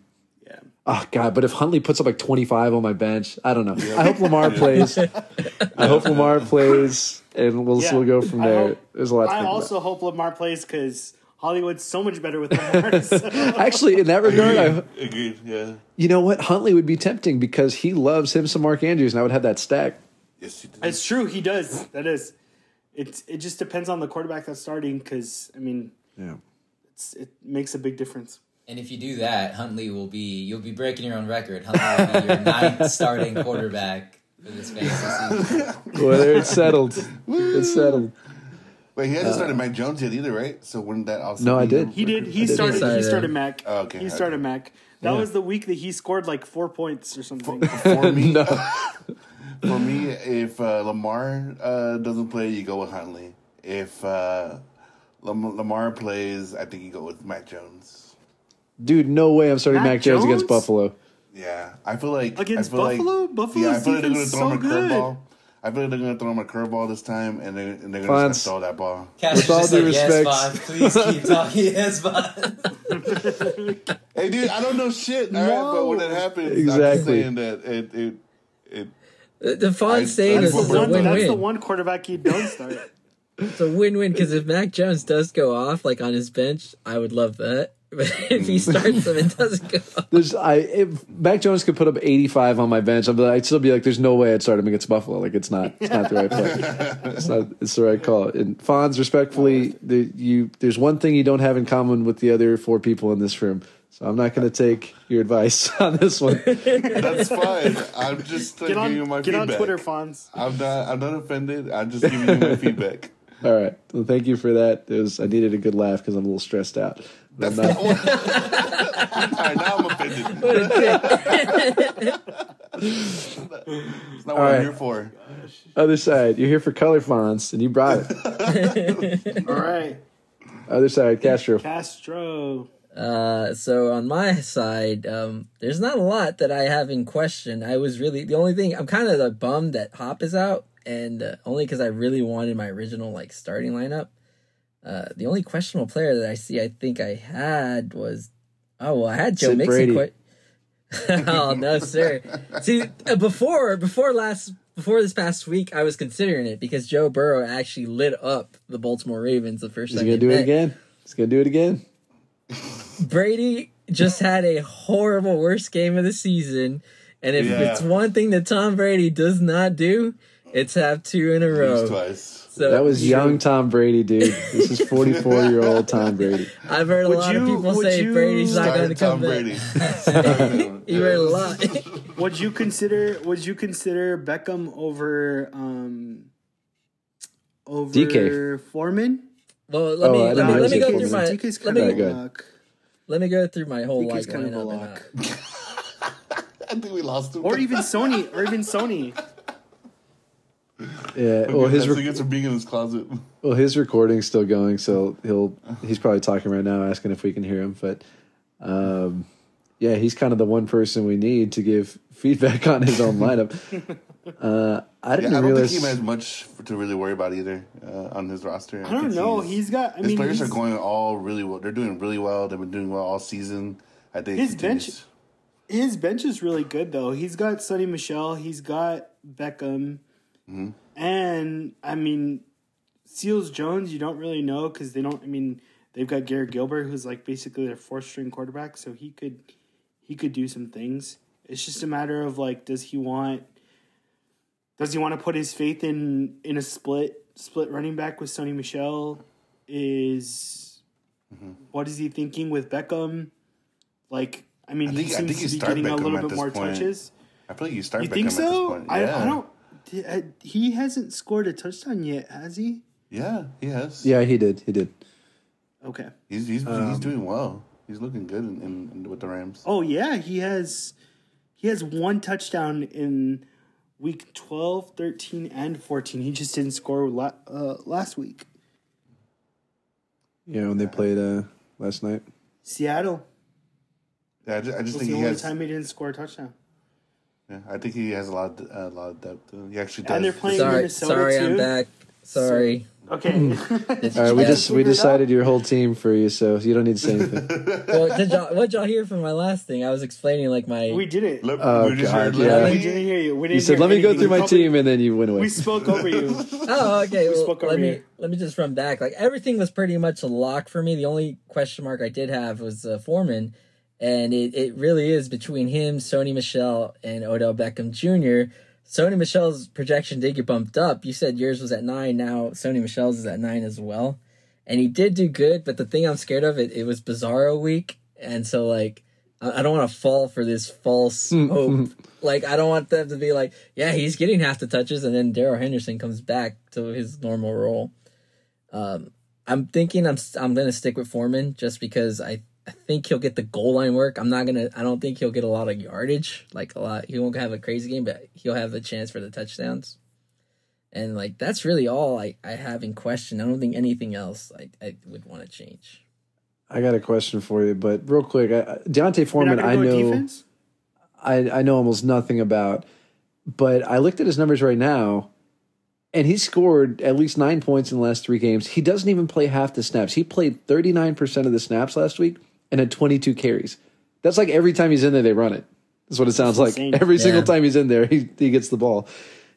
Oh god, but if Huntley puts up like twenty five on my bench, I don't know. I hope Lamar plays. I hope Lamar plays, and we'll Yeah. we'll go from there. hope- There's a lot. To I think also hope Lamar plays because Hollywood's so much better with Lamar. so- actually in that regard, I, Agreed. Yeah. you know what Huntley would be tempting because he loves him some Mark Andrews, and I would have that stack. Yes, you did. It's true. He does. That is. It's. It just depends on the quarterback that's starting. Because I mean, Yeah. it's, it makes a big difference. And if you do that, Huntley will be you'll be breaking your own record. Huntley will be your ninth starting quarterback for this fantasy season. Whether it's settled, it's settled. Wait, he hasn't started Mac Jones yet either, right? So wouldn't that also? No, I did. He did. He did. started. He Decided. started Mac. Oh, okay, He okay. started Mac. That Yeah. was the week that he scored like four points or something. For me, No. for me, if uh, Lamar uh, doesn't play, you go with Huntley. If uh, Lam- Lamar plays, I think you go with Mac Jones. Dude, no way I'm starting Mac Mac Jones, against Buffalo. Yeah, I feel like Against I feel Buffalo? Like, Buffalo's yeah, I feel like they're going to defense throw him a good. curveball. I feel like they're going to throw him a curveball this time, and they're, and they're going to Fonz. throw that ball. Cash is all just due like, yes, respect- Bob, please keep talking. Yes, Bob. Hey, dude, I don't know shit. All right, but when it happens, I'm just Exactly. saying that it it it. The, the I- font saying that's this what is a we're that's the one quarterback you don't start. It's a win-win because if Mac Jones does go off like on his bench, I would love that. But if he starts him it doesn't go off, There's I if Mac Jones could put up 85 on my bench, I'd, be like- I'd still be like, there's no way I'd start him against Buffalo. Like it's not, it's not the right play. It's not, it's the right call. And Fonz, respectfully, the, you there's one thing you don't have in common with the other four people in this room. So I'm not going to take your advice on this one. That's fine. I'm just uh, Get giving you on. my Get on. Twitter, Fonz. I'm not. I'm not offended. I'm just giving you my feedback. All right. Well, thank you for that. It was I needed a good laugh because I'm a little stressed out. But That's I'm not not- All right, now I'm offended. It's not what All right. I'm here for. other side, you're here for color fonts, and you brought it. All right, other side, Castro. Castro. Uh, so on my side, um, there's not a lot that I have in question. I was really the only thing I'm kind of like, bummed that Hop is out, and uh, only because I really wanted my original like starting lineup. Uh, the only questionable player that I see, I think I had was, oh well, I had Joe Sid Mixon. Brady. Quite, oh no, sir. See, uh, before before last before this past week, I was considering it because Joe Burrow actually lit up the Baltimore Ravens the first He's time. gonna they do it again. He's gonna do it again. Brady just had a horrible worst game of the season. And if Yeah. it's one thing that Tom Brady does not do, it's have two in a Lose row. twice. So That was young Tom Brady, dude. This is 44 year old Tom Brady. I've heard a Would lot of people say Brady's not going to come Tom back. Brady. You heard a lot. Would you consider? Would you consider Beckham over um over DK. Foreman? well, let Oh, me I let me, let me go was through my DK's let me of a lock. let me go through my whole DK's like kind of a lock. I think we lost him. Or even Sony, or even Sony. Yeah. Well, his That's re- against being in his closet. well his recording's still going, so he'll he's probably talking right now, asking if we can hear him. But um, yeah, he's kind of the one person we need to give feedback on his own lineup. Uh, I didn't I don't realize. think he has much to really worry about either uh, on his roster. I don't think know. He's got. I his mean, players are going all really well. They're doing really well. They've been doing well all season. I think His bench- his bench is really good though. He's got Sony Michel. He's got Beckham, Mm-hmm. and I mean, Seals Jones. You don't really know because they don't. I mean, they've got Garrett Gilbert, who's like basically their fourth string quarterback, so he could he could do some things. It's just a matter of like, does he want does he want to put his faith in in a split split running back with Sony Michel? Is what is he thinking with Beckham? Like, I mean, I think- he I seems to be getting a little bit more point. touches. I feel like you start. You Beckham think so? point. I. I don't. D- uh, He hasn't scored a touchdown yet, has he? Yeah, he has. yeah, he did. He did. Okay. he's he's, he's Um, doing well. He's looking good in, in, in with the Rams. Oh yeah, he has. He has one touchdown in week 12, 13, and fourteen. He just didn't score la- uh, last week. Yeah, when they played uh, last night. Seattle Yeah, I just, I just think the he only has. time he didn't score a touchdown. Yeah, I think he has a lot, of, a lot of depth. He actually does. And they're playing Sorry, Minnesota sorry, too. I'm back. Sorry. Okay. All right, we just we decided your whole team for you, so you don't need to say anything. well, did y'all, what y'all hear from my last thing? I was explaining like my. we did it. Look, Oh, we just God, heard yeah. We Lenny. didn't hear you. We didn't You said, "Let me go through my team," and then you went away. We spoke over you. Oh, okay. Well, spoke let over me you. let me just run back. Like everything was pretty much a lock for me. The only question mark I did have was uh, Foreman, and it, it really is between him, Sony Michel, and Odell Beckham Jr. Sony Michel's projection did get bumped up. You said yours was at nine. Now Sony Michel's is at nine as well, and he did do good. But the thing I'm scared of it it was Bizarro week, and so like I I don't want to fall for this false hope. Like I don't want them to be like, yeah, he's getting half the touches, and then Darrell Henderson comes back to his normal role. Um, I'm thinking I'm I'm gonna stick with Foreman just because I I think he'll get the goal line work. I'm not gonna. I don't think he'll get a lot of yardage, like a lot. He won't have a crazy game, but he'll have the chance for the touchdowns. And like that's really all I, I have in question. I don't think anything else I, I would want to change. I got a question for you, but real quick, I, D'Onta Foreman, I know. I, I know almost nothing about, but I looked at his numbers right now, and he scored at least nine points in the last three games. He doesn't even play half the snaps. He played thirty nine percent of the snaps last week and had twenty two carries. That's like every time he's in there, they run it. That's what it sounds like. insane. Every single time he's in there, he he gets the ball.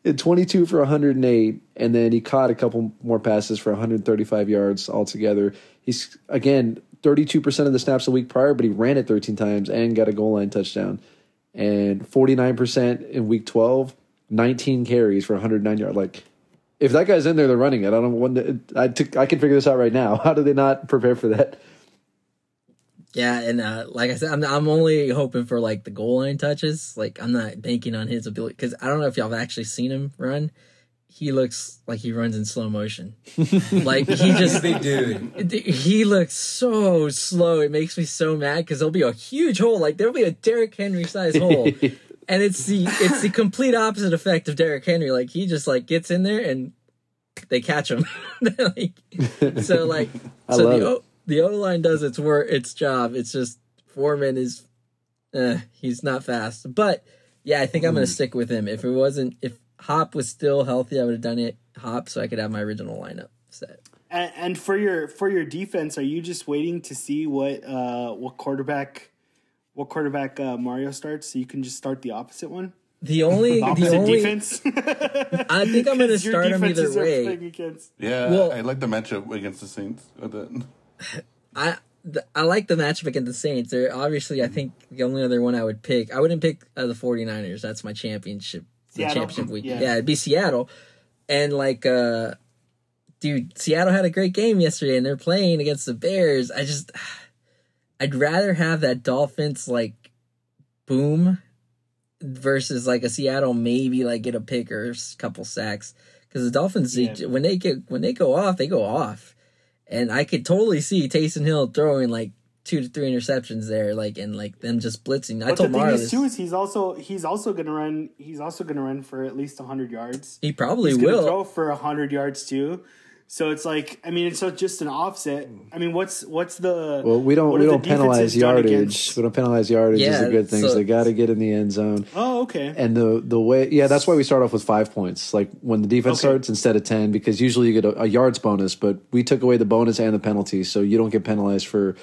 At 22 for 108, and then he caught a couple more passes for 135 yards altogether. He's again 32% of the snaps a week prior, but he ran it 13 times and got a goal line touchdown. And 49% in week 12, 19 carries for 109 yards. Like, if that guy's in there, they're running it. I don't know when. I took. I can figure this out right now. How do they not prepare for that? Yeah, and uh, like I said, I'm I'm only hoping for like the goal line touches. Like I'm not banking on his ability because I don't know if y'all have actually seen him run. He looks like he runs in slow motion. like he just big dude. he looks so slow. It makes me so mad because there'll be a huge hole. Like there'll be a Derrick Henry size hole, and it's the it's the complete opposite effect of Derrick Henry. Like he just like gets in there and they catch him. like, so like I so love the it. o, the O line does its work its job. It's just Foreman is uh, he's not fast. But yeah, I think I'm gonna stick with him. If it wasn't if Hop was still healthy, I would have done it Hop so I could have my original lineup set. And, and for your for your defense, are you just waiting to see what uh what quarterback what quarterback uh, Mario starts so you can just start the opposite one? The only the Opposite only defense. I think I'm going to start him either way. against- Yeah, Well- I like the matchup against the Saints. With it. I th- I like the matchup against the Saints. They're obviously I think the only other one I would pick. I wouldn't pick uh, the 49ers. That's my championship Seattle. championship week. Yeah. Yeah. it'd be Seattle. And like uh dude, Seattle had a great game yesterday and they're playing against the Bears. I just I'd rather have that Dolphins like boom versus like a Seattle maybe like get a pick or a couple sacks cuz the Dolphins they- when they get when they go off, they go off. And I could totally see Taysom Hill throwing like two to three interceptions there, like and like them just blitzing. I But the told thing Mara is too is he's also he's also gonna run he's also gonna run for at least hundred yards. He probably He's will. throw for hundred yards too. So it's like I mean it's not just an offset. I mean what's what's the Well, we don't we don't penalize yardage. We don't penalize yardage is Yeah, the good things. so- they got to get in the end zone. Oh okay. And the the way, yeah, that's why we start off with five points. Like when the defense Okay. starts instead of ten, because usually you get a, a yards bonus, but we took away the bonus and the penalty, so you don't get penalized for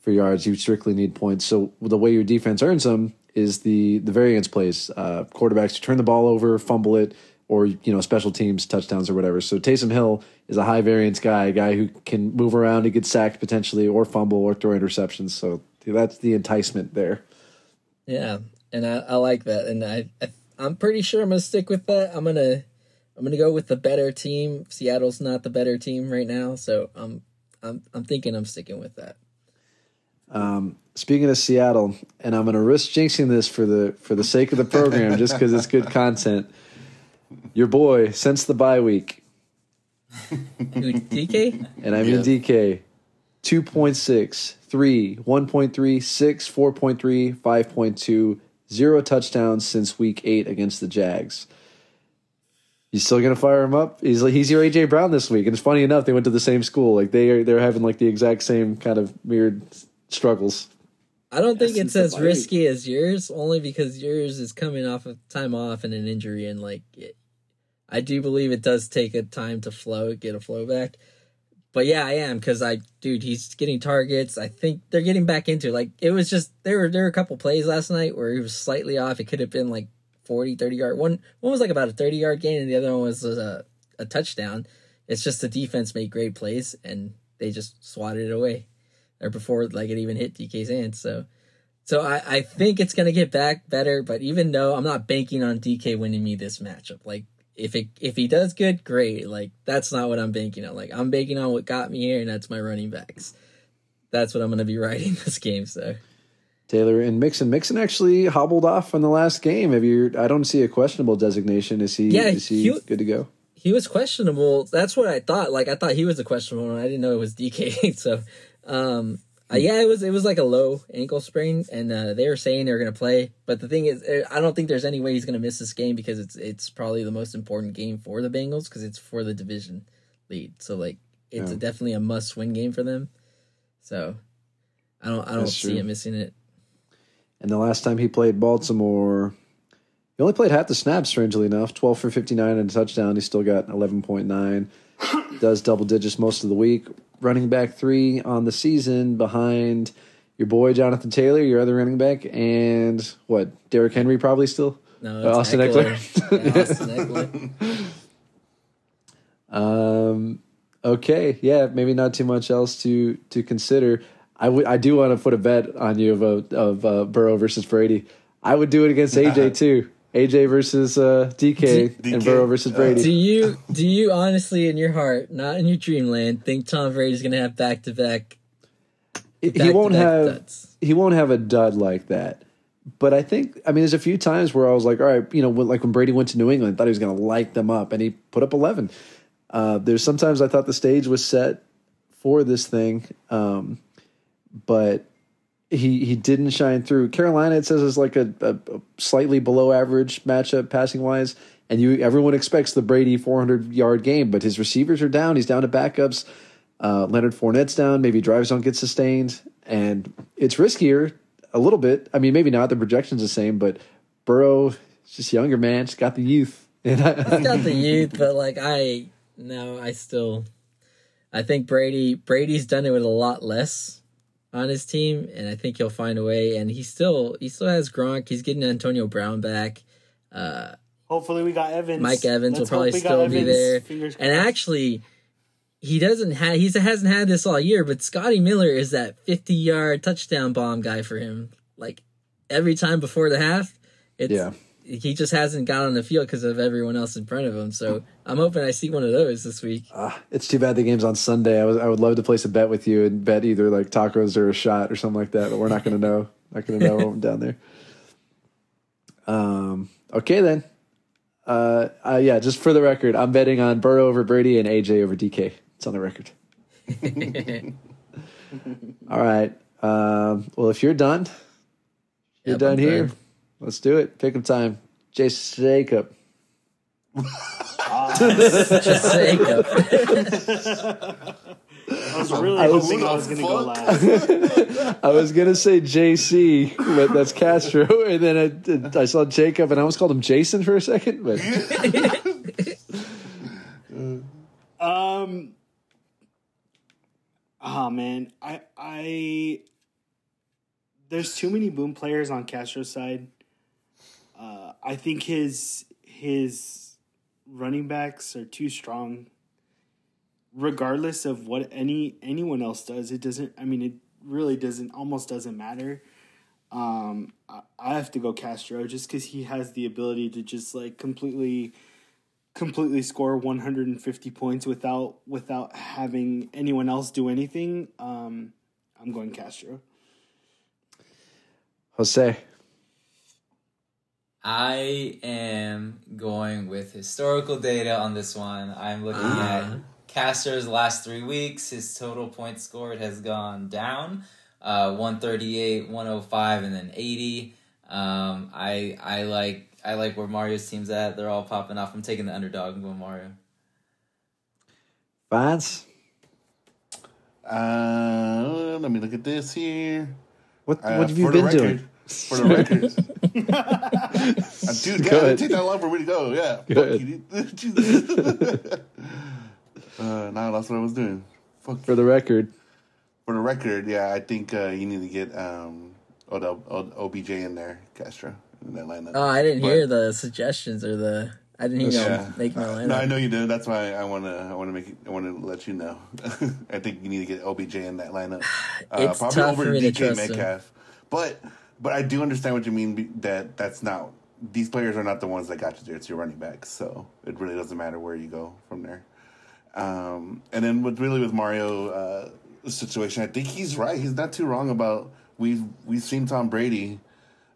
for yards. You strictly need points. So the way your defense earns them is the the variance plays. Uh, quarterbacks who turn the ball over, fumble it, or you know special teams touchdowns or whatever. So Taysom Hill is a high variance guy, a guy who can move around, he gets sacked potentially, or fumble, or throw interceptions. So that's the enticement there. Yeah, and I, I like that, and I, I I'm pretty sure I'm gonna stick with that. I'm gonna I'm gonna go with the better team. Seattle's not the better team right now, so I'm I'm I'm thinking I'm sticking with that. Um, Speaking of Seattle, and I'm going to risk jinxing this for the for the sake of the program, just because it's good content. Your boy, since the bye week, DK? and I mean Yeah. DK, 2.6, 3, 1.3, 6, 4.3, 5.2, zero touchdowns since week eight against the Jags. You still gonna fire him up? He's like he's your AJ Brown this week, and it's funny enough they went to the same school. Like they are they're having like the exact same kind of weird struggles. I don't think since it's as bye week. risky as yours, only because yours is coming off of time off and an injury, and like, it, I do believe it does take a time to flow, get a flow back. But yeah, I am because I, dude, he's getting targets. I think they're getting back into like it was just there were there were a couple plays last night where he was slightly off. It could have been like 40, 30 yard. One one was like about a thirty yard gain, and the other one was a, a touchdown. It's just the defense made great plays and they just swatted it away, or before like it even hit DK's hands. So, so I I think it's gonna get back better. But even though I'm not banking on DK winning me this matchup, like if it if he does good, great. Like that's not what I'm banking on. Like I'm banking on what got me here, and that's my running backs. That's what I'm gonna be riding this game. So Taylor and Mixon. Mixon actually hobbled off in the last game. Have you? I don't see a questionable designation. Is he? Yeah, is he, he- good to go? he was questionable. That's what I thought. Like I thought he was a questionable one. I didn't know it was DK. so, um, uh, yeah, it was it was like a low ankle sprain, and uh, they were saying they were gonna play. But the thing is, uh, I don't think there's any way he's gonna miss this game because it's it's probably the most important game for the Bengals because it's for the division lead. So like it's Yeah. definitely a must win game for them. So I don't I don't That's see true. him missing it. And the last time he played Baltimore, he only played half the snaps. Strangely enough, twelve for fifty nine and a touchdown. He still got eleven point nine. Does double digits most of the week. Running back three on the season behind your boy Jonathan Taylor, your other running back, and what Derrick Henry probably still. No, Uh, Austin Ekeler. Yeah, Austin Ekeler. Um. Okay. Yeah. Maybe not too much else to to consider. I would. I do want to put a bet on you of a, of uh, Burrow versus Brady. I would do it against AJ too. AJ versus uh, DK and DK. Burrow versus Brady. Do you do you honestly in your heart, not in your dreamland, think Tom Brady's gonna have back to back he won't have. duds? He won't have a dud like that. But I think. I mean, there's a few times where I was like, all right, you know, when, like when Brady went to New England, I thought he was going to light them up, and he put up 11. Uh, there's sometimes I thought the stage was set for this thing, um, but he he didn't shine through. Carolina, it says, is like a, a, a slightly below average matchup passing wise, and you everyone expects the Brady 400 yard game, but his receivers are down. He's down to backups. Uh, Leonard Fournette's down. Maybe drives don't get sustained, and it's riskier a little bit. I mean, maybe not. The projection's the same, but Burrow just younger, man. Just got the youth. And I, He's got the youth, but like I no, I still I think Brady Brady's done it with a lot less on his team, and I think he'll find a way. And he still he still has Gronk. He's getting Antonio Brown back. Uh, Hopefully, we got Evans. Mike Evans Let's will probably hope we got still be there. Fingers And crossed. actually, he doesn't have he hasn't had this all year, but Scotty Miller is that fifty yard touchdown bomb guy for him. Like every time before the half, it's Yeah. He just hasn't got on the field because of everyone else in front of him. So I'm hoping I see one of those this week. it's too bad the game's on Sunday. I was I would love to place a bet with you and bet either like tacos or a shot or something like that, but we're not going to know. Not going to know down there. Um. Okay then. Uh, uh. Yeah. Just for the record, I'm betting on Burrow over Brady and AJ over DK. It's on the record. All right. Um. Well, if you're done, you're Yep, done I'm here. done. Let's do it. Pick 'em time. Jason Jacob. Just say. I was really I was- hoping I was going to go last. I was gonna say JC, but that's Castro, and then I, I saw Jacob, and I almost called him Jason for a second. But Um. Oh man, I I. There's too many boom players on Castro's side. I think his his running backs are too strong. Regardless of what any anyone else does, it doesn't. I mean, it really doesn't. Almost doesn't matter. Um, I, I have to go Castro just because he has the ability to just like completely completely score 150 points without without having anyone else do anything um i'm going castro Jose, I am going with historical data on this one. I'm looking Ah. at Castro's last three weeks. His total points scored has gone down, uh, 138, 105, and then 80. Um, I I like I like where Mario's team's at. They're all popping off. I'm taking the underdog and going Mario. Vance, Uh, let me look at this here. What Uh, what have you been record- doing? For the record. Uh, dude, yeah, Go it ahead. take that long for me to go. Yeah. Go Fuck you, dude. Uh, now that's what I was doing. Fuck. For the record, For the record, yeah, I think uh, you need to get um, Odell, O- OBJ in there, Castro, in that lineup. Oh, I didn't But- hear the suggestions or the. I didn't hear Yeah. y'all make my lineup. No, I know you did. That's why I want to. I want to make. It, I want to let you know. I think you need to get OBJ in that lineup. Uh, It's probably tough over for me to DK trust him. Metcalf. But but I do understand what you mean. That that's not. These players are not the ones that got you there. It's your running backs. So it really doesn't matter where you go from there. Um, and then with really with Mario uh, situation, I think he's right. He's not too wrong about we've we've seen Tom Brady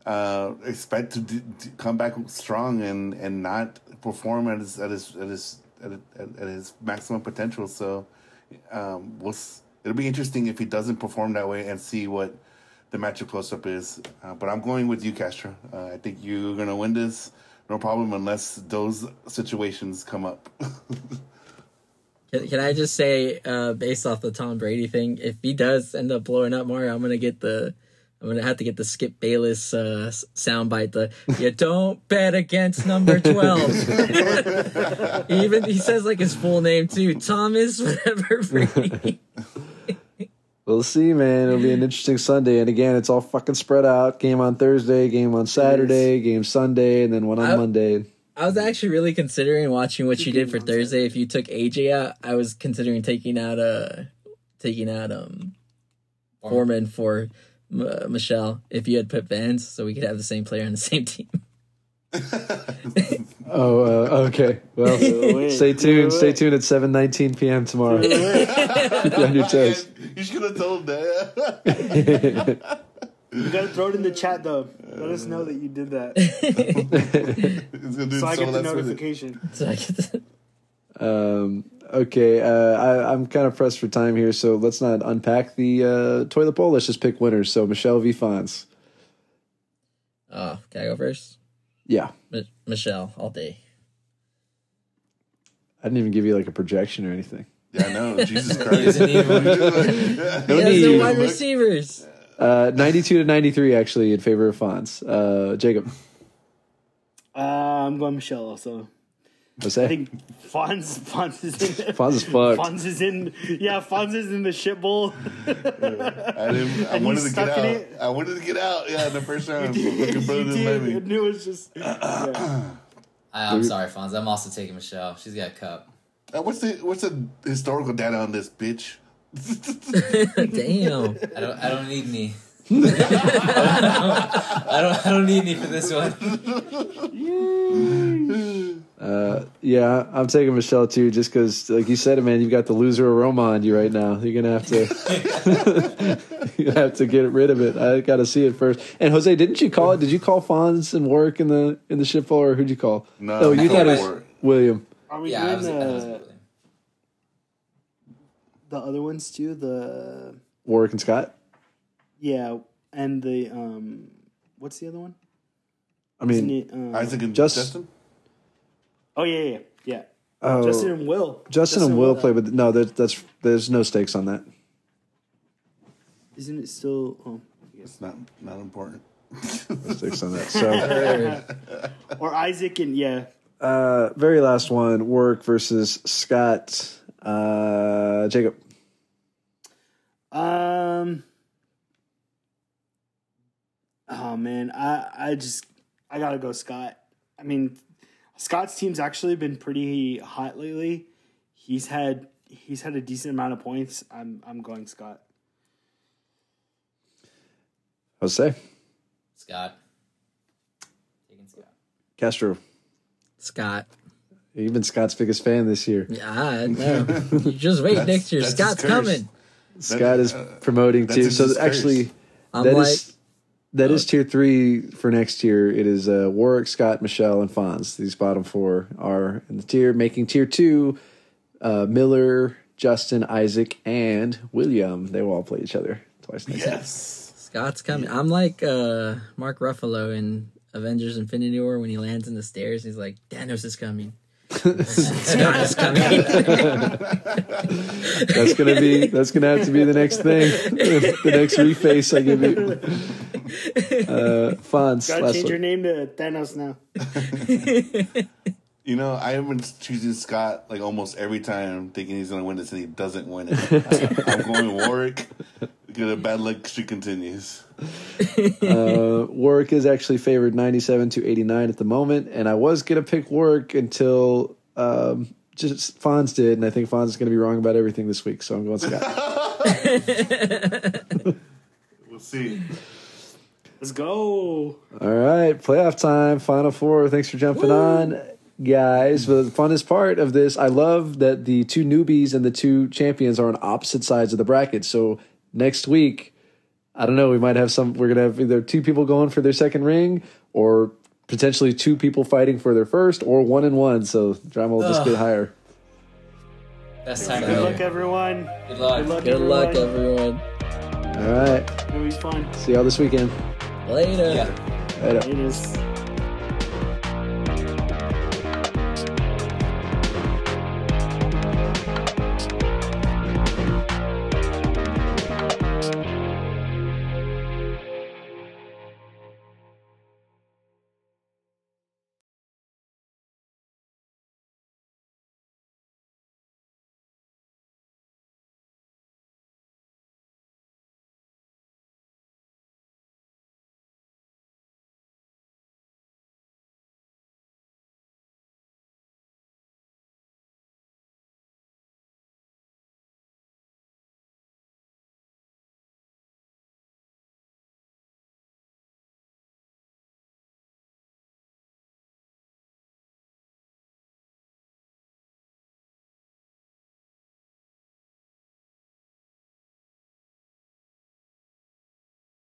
uh, expect to, d- to come back strong and, and not perform at his at his at his at, at, his maximum potential. So um, we'll it'll be interesting if he doesn't perform that way and see what the matchup close up is. Uh, but I'm going with you, Castro. Uh, I think you're gonna win this, no problem, unless those situations come up. Can, can I just say, uh, based off the Tom Brady thing, if he does end up blowing up Mario, I'm gonna get the, I'm gonna have to get the Skip Bayless uh, soundbite. The you don't bet against number twelve. Even he says like his full name too, Thomas whatever Brady. We'll see, man. It'll be an interesting Sunday. And again, it's all fucking spread out. Game on Thursday, game on Saturday, game Sunday, and then one on I- Monday. I was actually really considering watching what you did for Thursday. If you took AJ out, I was considering taking out uh taking out um Foreman for uh, Michel. If you had put Vance, so we could have the same player on the same team. Oh, uh, okay. Well, Wait, stay tuned. Stay wait. tuned at seven nineteen p.m. tomorrow. Keep you on your toes. you should have told him that. You gotta throw it in the chat though. Let us know that you did that, He's gonna so I get the that with it. notification. So I get the- Um, okay, uh, I, I'm kind of pressed for time here, so let's not unpack the uh, toilet bowl. Let's just pick winners. So Michelle v. Fonz. oh, can I go first? Yeah, Mi- Michelle, all day. I didn't even give you like a projection or anything. Yeah, I know. Jesus Christ. No He has no need. wide receivers. Uh, 92 to 93 actually in favor of Fonz. Uh, Jacob, Uh, I'm going Michelle also. Jose. I think Fonz, Fonz is in. Fonz is fucked. Fonz is in. Yeah, Fonz is in the shit bowl. I didn't. I And wanted to get out. it. I wanted to get out. Yeah, the first round. You Fucking brother didn't let me. It was just. yeah. I, I'm sorry, Fonz. I'm also taking Michelle. She's got a cup. Uh, what's the What's the historical data on this bitch? Damn. I don't. I don't need any. I don't. I don't need any for this one. Uh, yeah, I'm taking Michelle too, just because, like you said, man, you've got the loser aroma on you right now. You're gonna have to, you have to get rid of it. I got to see it first. And Jose, didn't you call it? Did you call Fonz and work in the in the ship or who'd you call? No, oh, you I thought it was William. Are we Yeah, doing was uh, the other ones too? The Warwick and Scott. Yeah, and the um, what's the other one? I mean, it, uh, Isaac and Just- Justin. Oh yeah, yeah, yeah. oh, Justin and Will. Justin and Will uh, play, but no, that, that's there's no stakes on that. Isn't it still? Oh, It's not not important. Stakes on that. So, or Isaac and yeah. uh, very last one: Work versus Scott. Uh, Jacob. Um. Oh man, I I just I gotta go Scott. I mean, Scott's team's actually been pretty hot lately. He's had he's had a decent amount of points. I'm I'm going Scott. Jose. Scott. Taking Scott. Castro. Scott. You've been Scott's biggest fan this year. Yeah, I know. You just wait next year. Scott's curse. coming. Scott is promoting that's too. So actually, I'm that like, is that is tier three for next year. It is uh, Warwick, Scott, Michelle, and Fonz. These bottom four are in the tier. Making tier two, uh, Miller, Justin, Isaac, and William. They will all play each other twice next year. Yes. Scott's coming. I'm like uh, Mark Ruffalo in Avengers Infinity War when he lands in the stairs. He's like, Thanos is coming. Scott is coming. That's gonna be that's gonna have to be the next thing, the next reface I give you. Uh, Fonz, Gotta change one. your name to Thanos now. You know, I have been choosing Scott like almost every time, thinking he's going to win this, and he doesn't win it. I'm going Warwick. Because the bad luck streak continues. Uh, Warwick is actually favored 97 to 89 at the moment, and I was gonna pick Warwick until um, just Fonz did, and I think Fonz is gonna be wrong about everything this week, so I'm going Scott. We'll see. Let's go. All right, playoff time, Final Four. Thanks for jumping on, guys. The funnest part of this, I love that the two newbies and the two champions are on opposite sides of the bracket. So next week, I don't know, we might have some. We're gonna have either two people going for their second ring, or potentially two people fighting for their first, or one and one. So drama will just Ugh. get higher. Best time Good of luck, year. everyone. Good luck. Good luck, Good luck, everyone. everyone. All right, It'll be fun. see y'all this weekend. Later. Yeah. Later. It is.